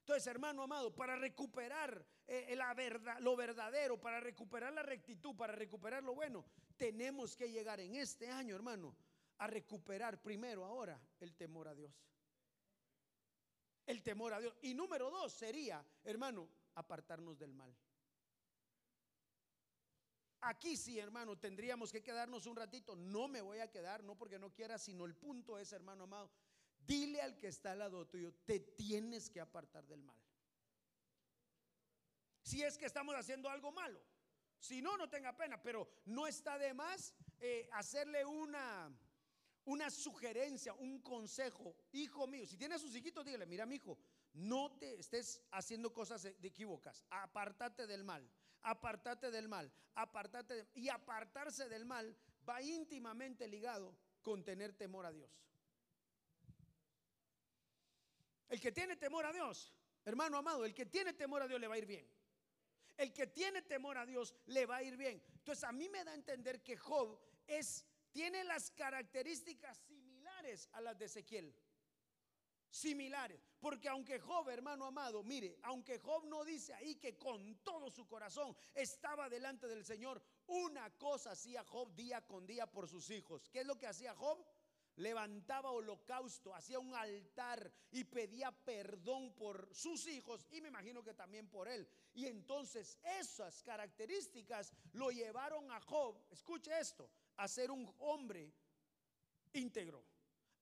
Entonces, hermano amado, para recuperar eh, la verdad, lo verdadero, para recuperar la rectitud, para recuperar lo bueno, tenemos que llegar en este año, hermano, a recuperar primero ahora el temor a Dios. El temor a Dios. Y número dos sería, hermano, apartarnos del mal. Aquí sí, hermano, tendríamos que quedarnos un ratito. No me voy a quedar, no porque no quiera, sino el punto es, hermano amado, dile al que está al lado tuyo, te tienes que apartar del mal. Si es que estamos haciendo algo malo. Si no, no tenga pena, pero no está de más eh, hacerle una, una sugerencia, un consejo. Hijo mío, si tiene a sus hijitos, dígale, mira mi hijo, no te estés haciendo cosas de equivocas, apártate del mal apartate del mal, apartate y apartarse del mal va íntimamente ligado con tener temor a Dios. El que tiene temor a Dios, hermano amado, el que tiene temor a Dios le va a ir bien. El que tiene temor a Dios le va a ir bien. Entonces a mí me da a entender que Job es tiene las características similares a las de Ezequiel similares. Porque aunque Job, hermano amado, mire, aunque Job no dice ahí que con todo su corazón estaba delante del Señor, una cosa hacía Job día con día por sus hijos. ¿Qué es lo que hacía Job? Levantaba holocausto, hacía un altar y pedía perdón por sus hijos y me imagino que también por él. Y entonces esas características lo llevaron a Job, escuche esto, a ser un hombre íntegro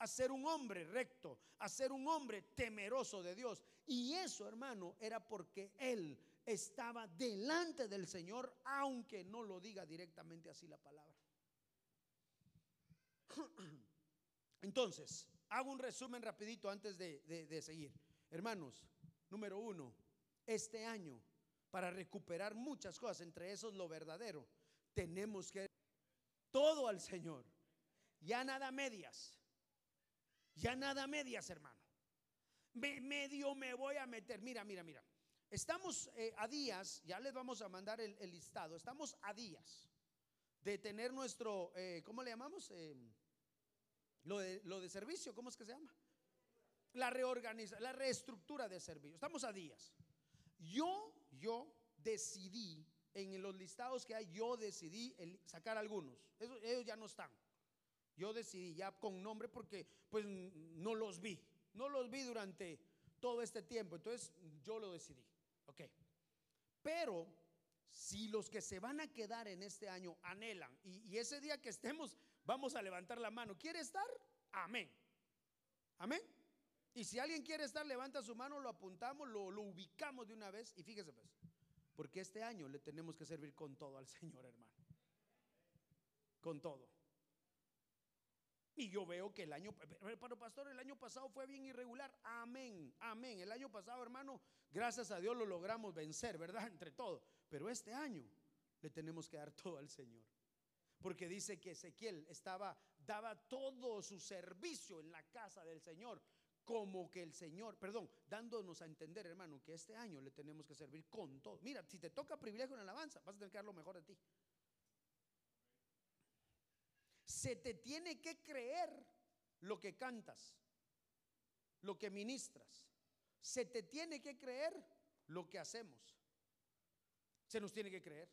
a ser un hombre recto, a ser un hombre temeroso de Dios. Y eso, hermano, era porque él estaba delante del Señor, aunque no lo diga directamente así la palabra. Entonces, hago un resumen rapidito antes de, de seguir. Hermanos, número uno, este año, para recuperar muchas cosas, entre esos lo verdadero, tenemos que todo al Señor, ya nada medias. Ya nada medias, hermano. medio me voy a meter. Mira, mira, mira. Estamos eh, a días, ya les vamos a mandar el, listado, estamos a días de tener nuestro, eh, ¿cómo le llamamos? Eh, lo, de, lo de servicio, ¿cómo es que se llama? La reorganiza, la reestructura de servicio. Estamos a días. Yo, yo decidí, en los listados que hay, yo decidí sacar algunos. ellos ya no están. Yo decidí ya con nombre porque pues no los vi. No los vi durante todo este tiempo. Entonces yo lo decidí. Ok. Pero si los que se van a quedar en este año anhelan y, ese día que estemos vamos a levantar la mano. ¿Quiere estar? Amén. Amén. Y si alguien quiere estar, levanta su mano, lo apuntamos, lo ubicamos de una vez. Y fíjese pues, porque este año le tenemos que servir con todo al Señor, hermano. Con todo. Y yo veo que el año, pero pastor, el año pasado fue bien irregular. Amén, amén. El año pasado, hermano, gracias a Dios lo logramos vencer, ¿verdad? Entre todo. Pero este año le tenemos que dar todo al Señor. Porque dice que Ezequiel estaba, daba todo su servicio en la casa del Señor. Como que el Señor, perdón, dándonos a entender, hermano, que este año le tenemos que servir con todo. Mira, si te toca privilegio en alabanza, vas a tener que dar lo mejor de ti se te tiene que creer lo que cantas, lo que ministras. Se te tiene que creer lo que hacemos. Se nos tiene que creer.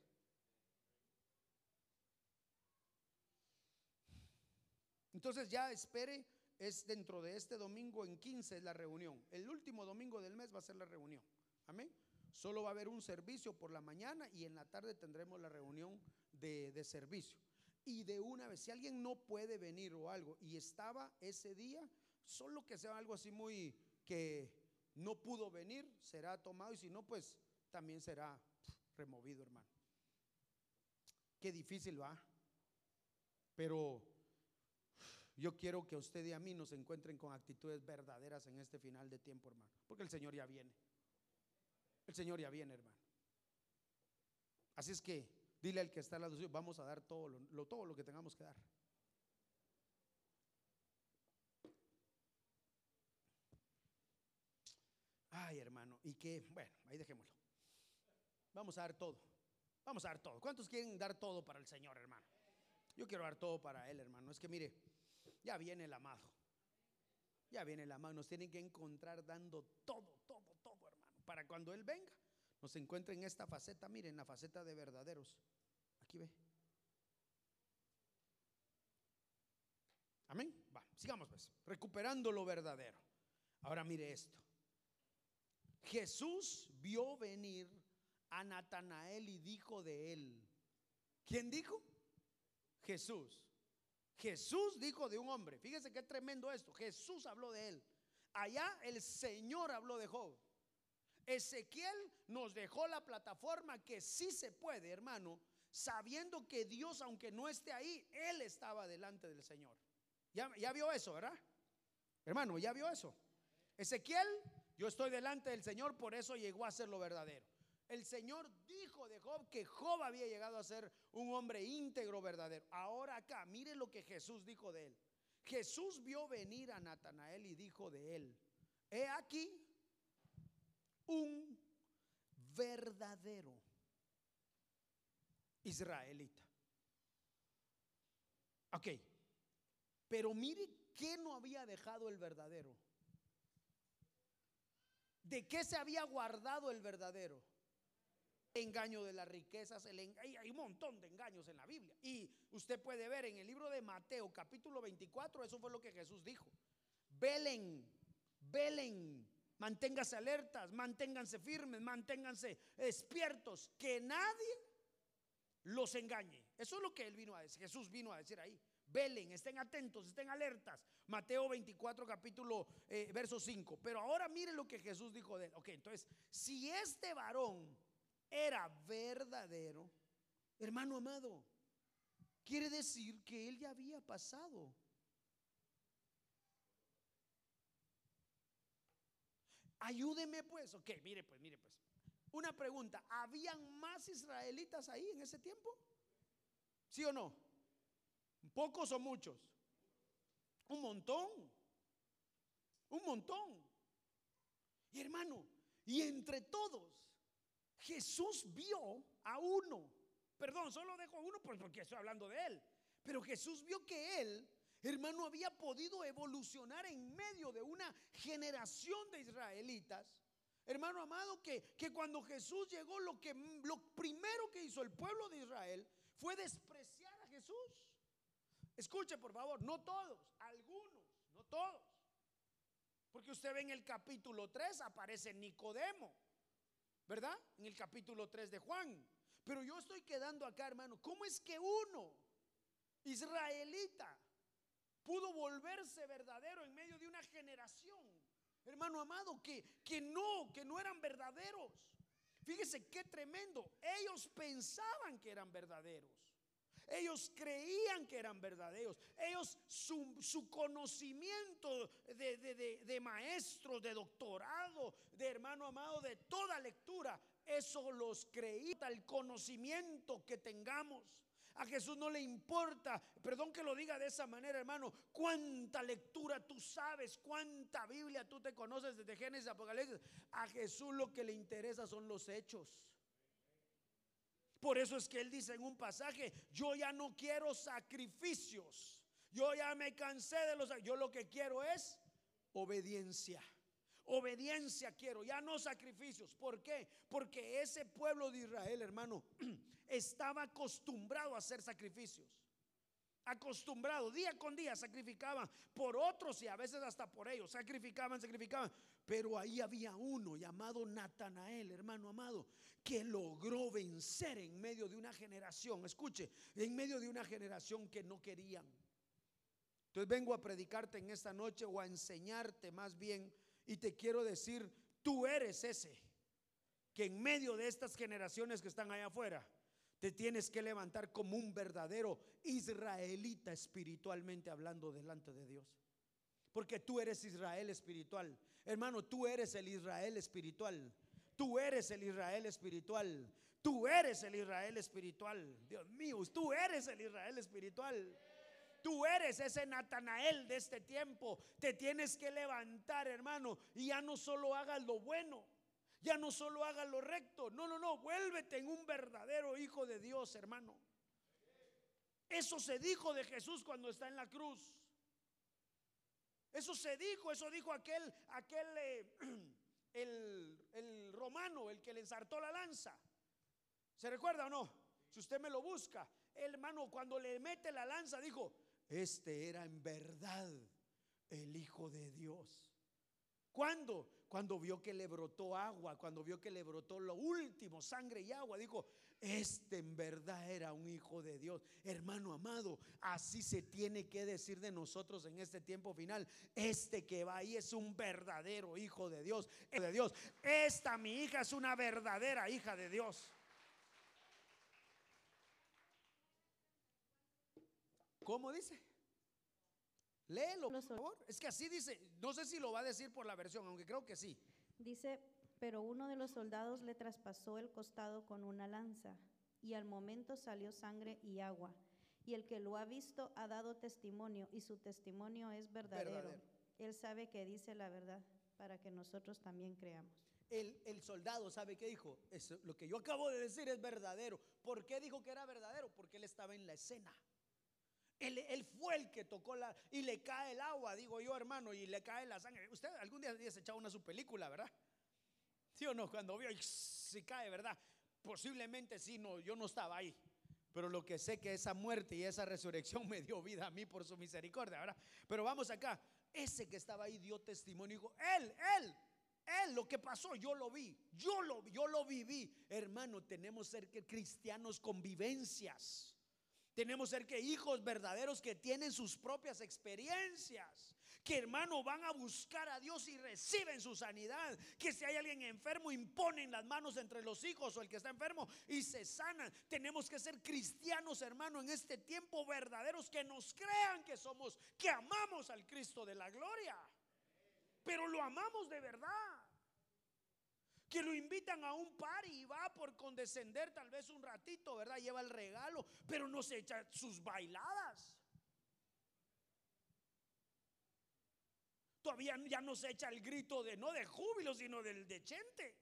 Entonces ya espere, es dentro de este domingo en 15 es la reunión. El último domingo del mes va a ser la reunión. Amén. Solo va a haber un servicio por la mañana y en la tarde tendremos la reunión de, de servicio y de una vez, si alguien no puede venir o algo y estaba ese día, solo que sea algo así muy que no pudo venir, será tomado y si no, pues también será removido, hermano. Qué difícil va. Pero yo quiero que usted y a mí nos encuentren con actitudes verdaderas en este final de tiempo, hermano. Porque el Señor ya viene. El Señor ya viene, hermano. Así es que Dile al que está al lado suyo, vamos a dar todo lo, todo lo que tengamos que dar. Ay, hermano, y que, bueno, ahí dejémoslo. Vamos a dar todo. Vamos a dar todo. ¿Cuántos quieren dar todo para el Señor, hermano? Yo quiero dar todo para Él, hermano. Es que mire, ya viene el amado. Ya viene el amado. Nos tienen que encontrar dando todo, todo, todo, hermano. Para cuando Él venga, nos encuentra en esta faceta, miren, la faceta de verdaderos. Aquí ve. Amén. Va, sigamos pues. Recuperando lo verdadero. Ahora mire esto. Jesús vio venir a Natanael y dijo de él. ¿Quién dijo? Jesús. Jesús dijo de un hombre. Fíjese qué tremendo esto. Jesús habló de él. Allá el Señor habló de Job. Ezequiel nos dejó la plataforma que sí se puede, hermano, sabiendo que Dios, aunque no esté ahí, Él estaba delante del Señor. Ya, ya vio eso, ¿verdad? Hermano, ya vio eso. Ezequiel, yo estoy delante del Señor, por eso llegó a ser lo verdadero. El Señor de Job que Job había llegado a ser un hombre íntegro, verdadero. Ahora acá, mire lo que Jesús dijo de él. Jesús vio venir a Natanael y dijo de él, he aquí un verdadero israelita. Ok, pero mire qué no había dejado el verdadero. ¿De qué se había guardado el verdadero? Engaño de las riquezas, hay un montón de engaños en la Biblia. Y usted puede ver en el libro de Mateo capítulo 24, eso fue lo que Jesús dijo. Velen, velen, manténgase alertas, manténganse firmes, manténganse despiertos, que nadie los engañe. Eso es lo que él vino a decir, Jesús vino a decir ahí. Velen, estén atentos, estén alertas. Mateo 24, capítulo, eh, verso 5. Pero ahora mire lo que Jesús dijo de él. Ok, entonces, si este varón era verdadero, hermano amado, quiere decir que él ya había pasado. Ayúdeme pues, ok, mire pues, mire pues. Una pregunta, ¿habían más israelitas ahí en ese tiempo? ¿Sí o no? ¿Pocos o muchos? Un montón. Un montón. Y hermano, y entre todos Jesús vio a uno. Perdón, solo dejo a uno porque estoy hablando de él. Pero Jesús vio que él, hermano, había podido evolucionar en medio de una generación de israelitas. Hermano amado, que, que cuando Jesús llegó, lo, que, lo primero que hizo el pueblo de Israel fue despreciar a Jesús. Escuche, por favor, no todos, algunos, no todos. Porque usted ve en el capítulo 3 aparece Nicodemo. ¿Verdad? En el capítulo 3 de Juan. Pero yo estoy quedando acá, hermano. ¿Cómo es que uno, israelita, pudo volverse verdadero en medio de una generación? Hermano amado, que, que no, que no eran verdaderos. Fíjese qué tremendo. Ellos pensaban que eran verdaderos. Ellos creían que eran verdaderos. Ellos, su, conocimiento de, de, de, de doctorado, de hermano amado, de toda lectura, eso los creía, el conocimiento que tengamos. A Jesús no le importa, perdón que lo diga de esa manera, hermano, cuánta lectura tú sabes, cuánta Biblia tú te conoces desde Génesis Apocalipsis. A Jesús lo que le interesa son los hechos. Por eso es que él dice en un pasaje, yo ya no quiero sacrificios. Yo ya me cansé de los... Yo lo que quiero es obediencia. Obediencia quiero, ya no sacrificios. ¿Por qué? Porque ese pueblo de Israel, hermano, estaba acostumbrado a hacer sacrificios. Acostumbrado, día con día sacrificaban por otros y a veces hasta por ellos. Sacrificaban, sacrificaban. Pero ahí había uno llamado Natanael, hermano amado, que logró vencer en medio de una generación, escuche, en medio de una generación que no querían. Entonces vengo a predicarte en esta noche o a enseñarte más bien y te quiero decir, tú eres ese que en medio de estas generaciones que están allá afuera, te tienes que levantar como un verdadero israelita espiritualmente hablando delante de Dios. Porque tú eres Israel espiritual. Hermano, tú eres el Israel espiritual. Tú eres el Israel espiritual. Tú eres el Israel espiritual. Dios mío, tú eres el Israel espiritual. Tú eres ese Natanael de este tiempo. Te tienes que levantar, hermano, y ya no solo hagas lo bueno, ya no solo hagas lo recto. No, no, no, vuélvete en un verdadero hijo de Dios, hermano. Eso se dijo de Jesús cuando está en la cruz. Eso se dijo, eso dijo aquel, aquel eh, el, romano, el que le ensartó la lanza. ¿Se recuerda o no? Si usted me lo busca, el hermano cuando le mete la lanza dijo, este era en verdad el Hijo de Dios. ¿Cuándo? Cuando vio que le brotó agua, cuando vio que le brotó lo último, sangre y agua, dijo, este en verdad era un hijo de Dios. Hermano amado, así se tiene que decir de nosotros en este tiempo final. Este que va ahí es un verdadero hijo de Dios. De Dios. Esta mi hija es una verdadera hija de Dios. ¿Cómo dice? Léelo, por favor. Es que así dice. No sé si lo va a decir por la versión, aunque creo que sí. Dice, pero uno de los soldados le traspasó el costado con una lanza, y al momento salió sangre y agua. Y el que lo ha visto ha dado testimonio, y su testimonio es verdadero. Verdadero. Él sabe que dice la verdad, para que nosotros también creamos. El, el soldado sabe qué dijo. Eso, lo que yo acabo de decir es verdadero. ¿Por qué dijo que era verdadero? Porque él estaba en la escena. Él, él fue el que tocó la y le cae el agua, digo yo, hermano, y le cae la sangre. Usted algún día se echado una su película, ¿verdad? ¿Sí o no? Cuando vio y si cae, ¿verdad? Posiblemente sí, no, yo no estaba ahí. Pero lo que sé que esa muerte y esa resurrección me dio vida a mí por su misericordia, ¿verdad? Pero vamos acá. Ese que estaba ahí dio testimonio. Dijo, él, él, él, lo que pasó, yo lo vi. Yo lo, yo lo viví. Hermano, tenemos ser que cristianos con vivencias. Tenemos ser que hijos verdaderos que tienen sus propias experiencias. Que hermano van a buscar a Dios y reciben su sanidad. Que si hay alguien enfermo, imponen las manos entre los hijos o el que está enfermo y se sanan. Tenemos que ser cristianos, hermano, en este tiempo verdaderos que nos crean que somos, que amamos al Cristo de la gloria. Pero lo amamos de verdad que lo invitan a un par y va por condescender tal vez un ratito, ¿verdad? Lleva el regalo, pero no se echa sus bailadas. Todavía ya no se echa el grito de no de júbilo, sino del de chente.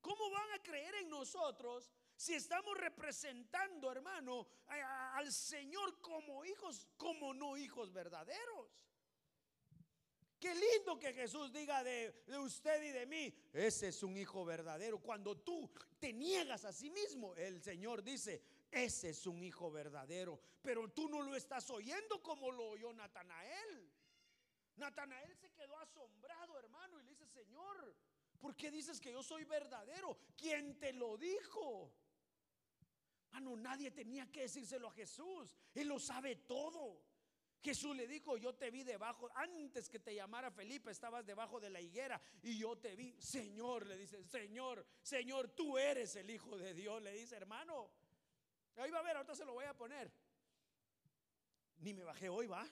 ¿Cómo van a creer en nosotros si estamos representando, hermano, a- al Señor como hijos, como no hijos verdaderos? Qué lindo que Jesús diga de, de usted y de mí, ese es un hijo verdadero. Cuando tú te niegas a sí mismo, el Señor dice, ese es un hijo verdadero. Pero tú no lo estás oyendo como lo oyó Natanael. Natanael se quedó asombrado, hermano, y le dice, Señor, ¿por qué dices que yo soy verdadero? ¿Quién te lo dijo? Mano, nadie tenía que decírselo a Jesús. Él lo sabe todo. Jesús le dijo, yo te vi debajo, antes que te llamara Felipe, estabas debajo de la higuera y yo te vi. Señor, le dice, Señor, Señor, tú eres el Hijo de Dios, le dice, hermano. Ahí va a ver, ahorita se lo voy a poner. Ni me bajé hoy, va.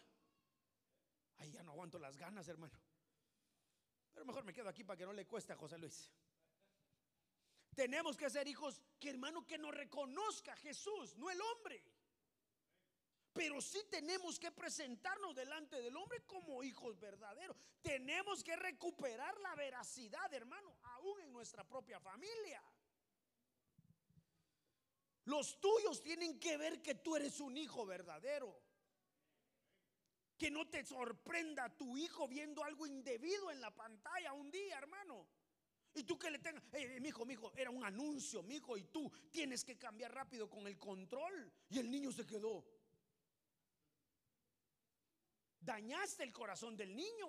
Ahí ya no aguanto las ganas, hermano. Pero mejor me quedo aquí para que no le cueste a José Luis. Tenemos que ser hijos que hermano que nos reconozca Jesús, no el hombre. Pero sí tenemos que presentarnos delante del hombre como hijos verdaderos. Tenemos que recuperar la veracidad, hermano, aún en nuestra propia familia. Los tuyos tienen que ver que tú eres un hijo verdadero. Que no te sorprenda tu hijo viendo algo indebido en la pantalla un día, hermano. Y tú que le tengas, eh, mi hijo, mi hijo, era un anuncio, mi hijo, y tú tienes que cambiar rápido con el control. Y el niño se quedó. Dañaste el corazón del niño.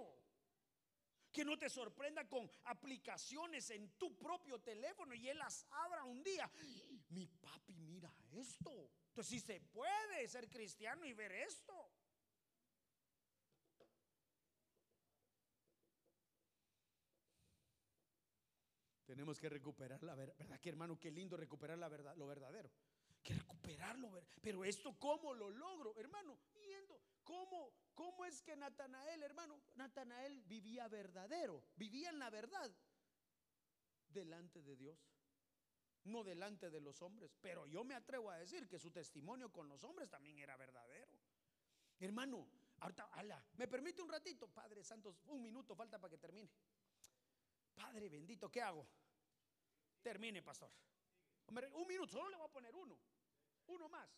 Que no te sorprenda con aplicaciones en tu propio teléfono y él las abra un día. Mi papi, mira esto. Entonces, si se puede ser cristiano y ver esto. Tenemos que recuperar la verdad. ¿Verdad que hermano? Qué lindo recuperar la verdad, lo verdadero. Que recuperarlo. Pero esto, ¿cómo lo logro? Hermano, viendo cómo, cómo es que Natanael, hermano, Natanael vivía verdadero, vivía en la verdad delante de Dios. No delante de los hombres. Pero yo me atrevo a decir que su testimonio con los hombres también era verdadero. Hermano, ahorita, ala, ¿me permite un ratito? Padre Santos, un minuto falta para que termine. Padre bendito, ¿qué hago? Termine, pastor. Un minuto, solo le voy a poner uno. Uno más.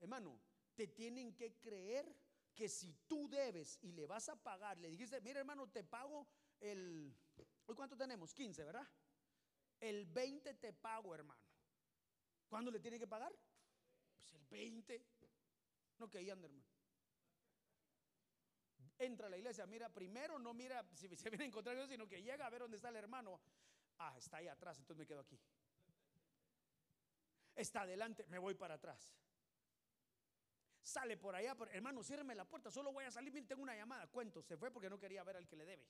Hermano, te tienen que creer que si tú debes y le vas a pagar, le dijiste, mira hermano, te pago el... ¿Hoy cuánto tenemos? 15, ¿verdad? El 20 te pago, hermano. ¿Cuándo le tiene que pagar? Pues el 20. No que anda, hermano. entra a la iglesia, mira, primero no mira si se viene a encontrar sino que llega a ver dónde está el hermano. Ah, está ahí atrás, entonces me quedo aquí. Está adelante, me voy para atrás. Sale por allá, hermano, ciérreme la puerta, solo voy a salir, mire, tengo una llamada, cuento, se fue porque no quería ver al que le debe.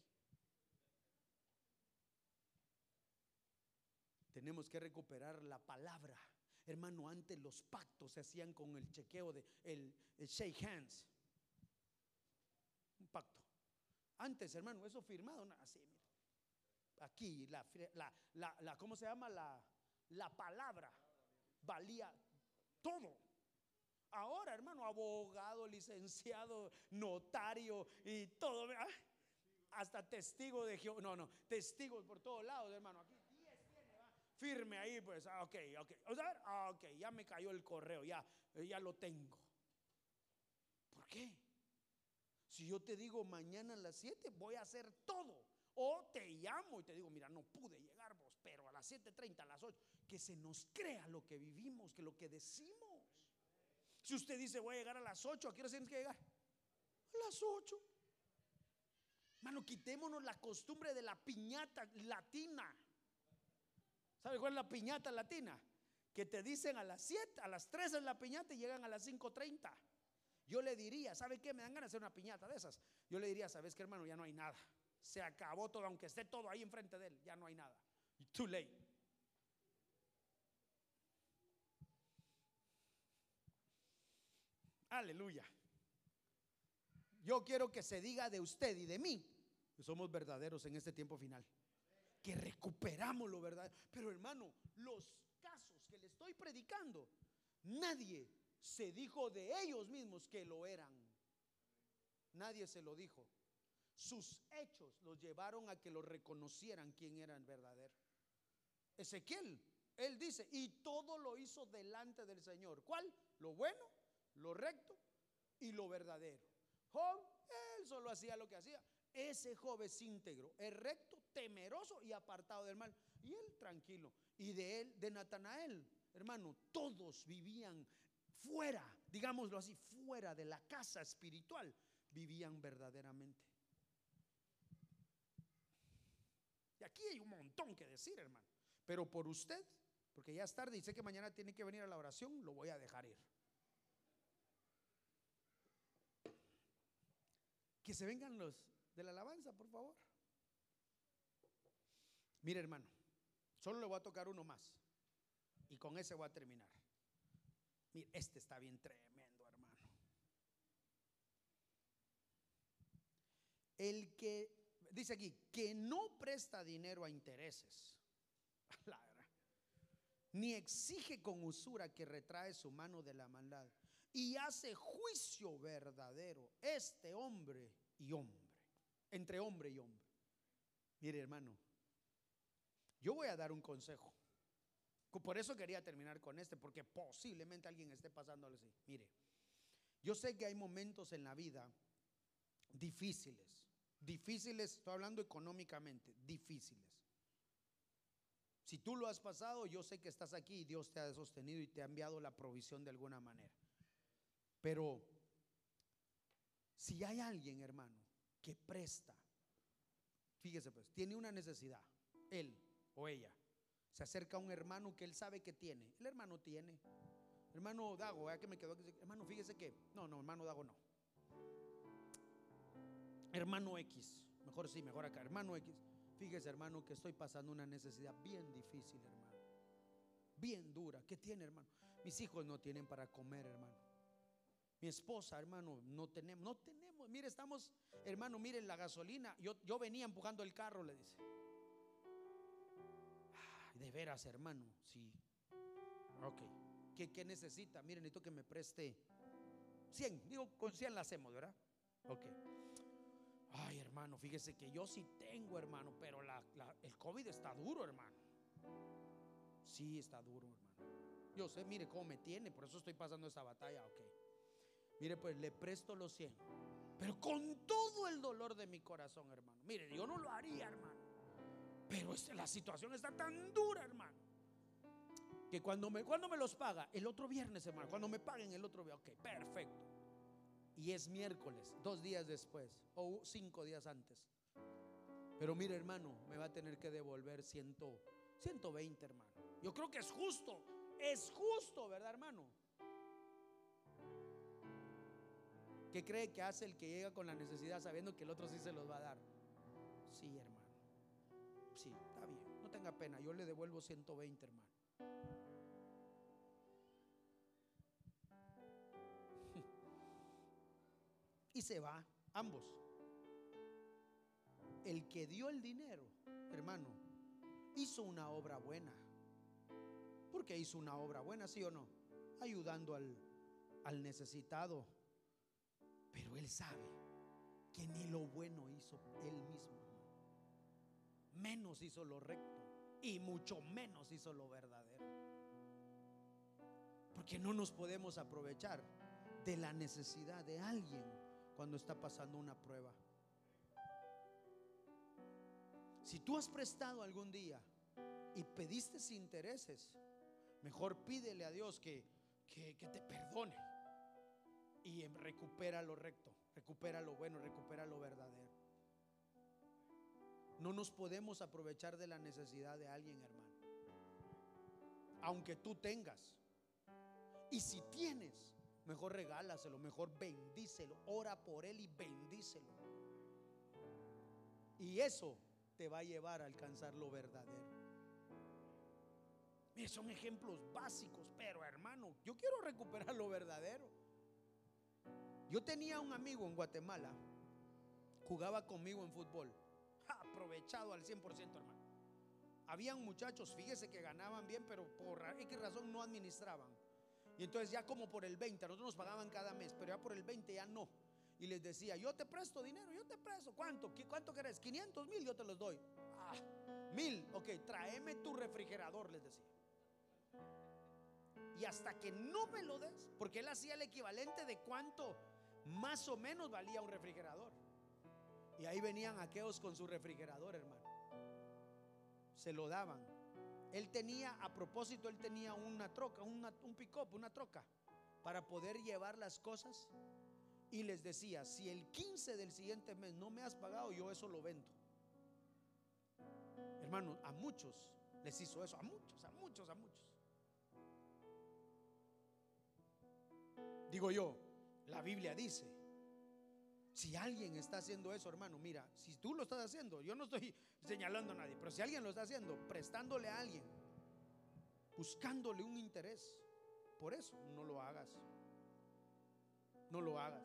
Tenemos que recuperar la palabra. Hermano, antes los pactos se hacían con el chequeo de el, shake hands. Un pacto. Antes, hermano, eso firmado, así. Aquí, la, la, la, ¿cómo se llama? La, la palabra valía todo. Ahora, hermano, abogado, licenciado, notario y todo, hasta testigo de Jehová. No, no, testigos por todos lados, hermano. Aquí 10 tiene. Firme ahí, pues, ah, ok, ok. Ah, ok, ya me cayó el correo, ya, eh, ya lo tengo. ¿Por qué? Si yo te digo mañana a las 7 voy a hacer todo. O te llamo y te digo, mira, no pude llegar vos, pero a las 7.30, a las 8, que se nos crea lo que vivimos, que lo que decimos. Si usted dice voy a llegar a las 8, ¿a qué hora tienes que llegar? A las 8. Mano, quitémonos la costumbre de la piñata latina. ¿Sabe cuál es la piñata latina? Que te dicen a las 7, a las 3 es la piñata y llegan a las 5.30. Yo le diría, ¿sabe qué? Me dan ganas de hacer una piñata de esas. Yo le diría, ¿sabes qué, hermano? Ya no hay nada. Se acabó todo, aunque esté todo ahí enfrente de él, ya no hay nada. Too late. Aleluya. Yo quiero que se diga de usted y de mí que somos verdaderos en este tiempo final. Que recuperamos lo verdadero. Pero hermano, los casos que le estoy predicando, nadie se dijo de ellos mismos que lo eran. Nadie se lo dijo. Sus hechos los llevaron a que lo reconocieran quién era el verdadero. Ezequiel, él dice, y todo lo hizo delante del Señor. ¿Cuál? Lo bueno, lo recto y lo verdadero. Job, él solo hacía lo que hacía. Ese Job es íntegro, es recto, temeroso y apartado del mal. Y él tranquilo. Y de él, de Natanael, hermano, todos vivían fuera, digámoslo así, fuera de la casa espiritual, vivían verdaderamente. Y aquí hay un montón que decir, hermano. Pero por usted, porque ya es tarde y sé que mañana tiene que venir a la oración, lo voy a dejar ir. Que se vengan los de la alabanza, por favor. Mire, hermano, solo le voy a tocar uno más. Y con ese voy a terminar. Mire, este está bien tremendo, hermano. El que, dice aquí, que no presta dinero a intereses, ni exige con usura que retrae su mano de la maldad, y hace juicio verdadero, este hombre y hombre, entre hombre y hombre. Mire, hermano, yo voy a dar un consejo. Por eso quería terminar con este, porque posiblemente alguien esté pasando así. Mire, yo sé que hay momentos en la vida difíciles, difíciles, estoy hablando económicamente, difíciles. Si tú lo has pasado, yo sé que estás aquí y Dios te ha sostenido y te ha enviado la provisión de alguna manera. Pero si hay alguien, hermano, que presta, fíjese pues, tiene una necesidad, él o ella, se acerca a un hermano que él sabe que tiene. El hermano tiene. Hermano Dago, ¿eh? que me quedó? Hermano, fíjese que. No, no, hermano Dago no. Hermano X, mejor sí, mejor acá. Hermano X, fíjese, hermano, que estoy pasando una necesidad bien difícil, hermano. Bien dura. ¿Qué tiene, hermano? Mis hijos no tienen para comer, hermano. Mi esposa, hermano, no tenemos, no tenemos. Mire, estamos, hermano, miren la gasolina. Yo, yo venía empujando el carro, le dice. De veras, hermano, sí. Ok. ¿Qué, qué necesita? Miren, necesito que me preste 100. Digo, con 100 la hacemos, ¿verdad? Ok. Ay, hermano, fíjese que yo sí tengo, hermano, pero el COVID está duro, hermano. Sí, está duro, hermano. Yo sé, mire cómo me tiene, por eso estoy pasando esa batalla, ok. Mire, pues le presto los 100. Pero con todo el dolor de mi corazón, hermano. Mire, yo no lo haría, hermano. Pero la situación está tan dura, hermano. Que cuando me, cuando me los paga, el otro viernes, hermano, cuando me paguen el otro viernes, ok, perfecto. Y es miércoles, dos días después o cinco días antes. Pero mire, hermano, me va a tener que devolver 100, 120, hermano. Yo creo que es justo, es justo, ¿verdad, hermano? ¿Qué cree que hace el que llega con la necesidad sabiendo que el otro sí se los va a dar? Sí, hermano. Sí, está bien. No tenga pena, yo le devuelvo 120, hermano. Y se va, ambos. El que dio el dinero, hermano, hizo una obra buena. Porque hizo una obra buena, sí o no? Ayudando al, al necesitado. Pero él sabe que ni lo bueno hizo él mismo. Menos hizo lo recto y mucho menos hizo lo verdadero. Porque no nos podemos aprovechar de la necesidad de alguien cuando está pasando una prueba. Si tú has prestado algún día y pediste intereses, mejor pídele a Dios que, que, te perdone y recupera lo recto, recupera lo bueno, recupera lo verdadero. No nos podemos aprovechar de la necesidad de alguien, hermano. Aunque tú tengas. Y si tienes, Mejor regálaselo, mejor bendícelo, ora por él y bendícelo. Y eso te va a llevar a alcanzar lo verdadero. Son ejemplos básicos, pero hermano, yo quiero recuperar lo verdadero. Yo tenía un amigo en Guatemala, jugaba conmigo en fútbol, aprovechado al 100%, hermano. Habían muchachos, fíjese que ganaban bien, pero por qué razón no administraban. Y entonces ya como por el 20, nosotros nos pagaban cada mes, pero ya por el 20 ya no. Y les decía, yo te presto dinero, yo te presto. ¿Cuánto? ¿Cuánto querés? 500 mil, yo te los doy. Ah, mil, ok, tráeme tu refrigerador, les decía. Y hasta que no me lo des, porque él hacía el equivalente de cuánto más o menos valía un refrigerador. Y ahí venían aquellos con su refrigerador, hermano. Se lo daban. Él tenía, a propósito, él tenía una troca, un pick-up, una troca, para poder llevar las cosas. Y les decía, si el 15 del siguiente mes no me has pagado, yo eso lo vendo. Hermano, a muchos les hizo eso, a muchos, a muchos, a muchos. Digo yo, la Biblia dice, si alguien está haciendo eso, hermano, mira, si tú lo estás haciendo, yo no estoy señalando a nadie, pero si alguien lo está haciendo, prestándole a alguien, buscándole un interés, por eso no lo hagas. No lo hagas.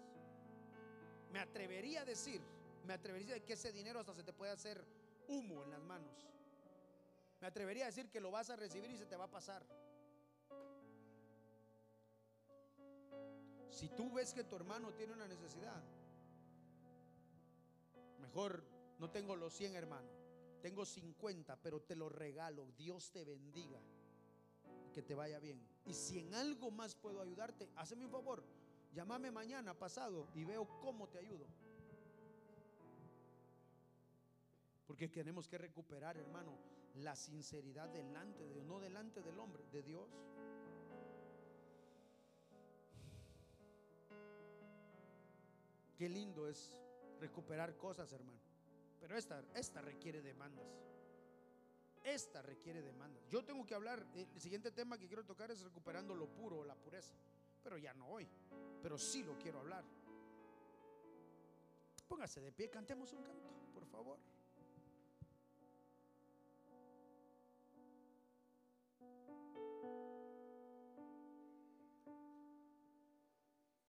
Me atrevería a decir, me atrevería a decir que ese dinero hasta se te puede hacer humo en las manos. Me atrevería a decir que lo vas a recibir y se te va a pasar. Si tú ves que tu hermano tiene una necesidad, Mejor no tengo los 100 hermanos, tengo 50, pero te lo regalo. Dios te bendiga. Que te vaya bien. Y si en algo más puedo ayudarte, hazme un favor. Llámame mañana pasado y veo cómo te ayudo. Porque tenemos que recuperar, hermano, la sinceridad delante de Dios, no delante del hombre, de Dios. Qué lindo es recuperar cosas, hermano. Pero esta, esta requiere demandas. Esta requiere demandas. Yo tengo que hablar, el siguiente tema que quiero tocar es recuperando lo puro, la pureza. Pero ya no hoy, pero sí lo quiero hablar. Póngase de pie, cantemos un canto, por favor.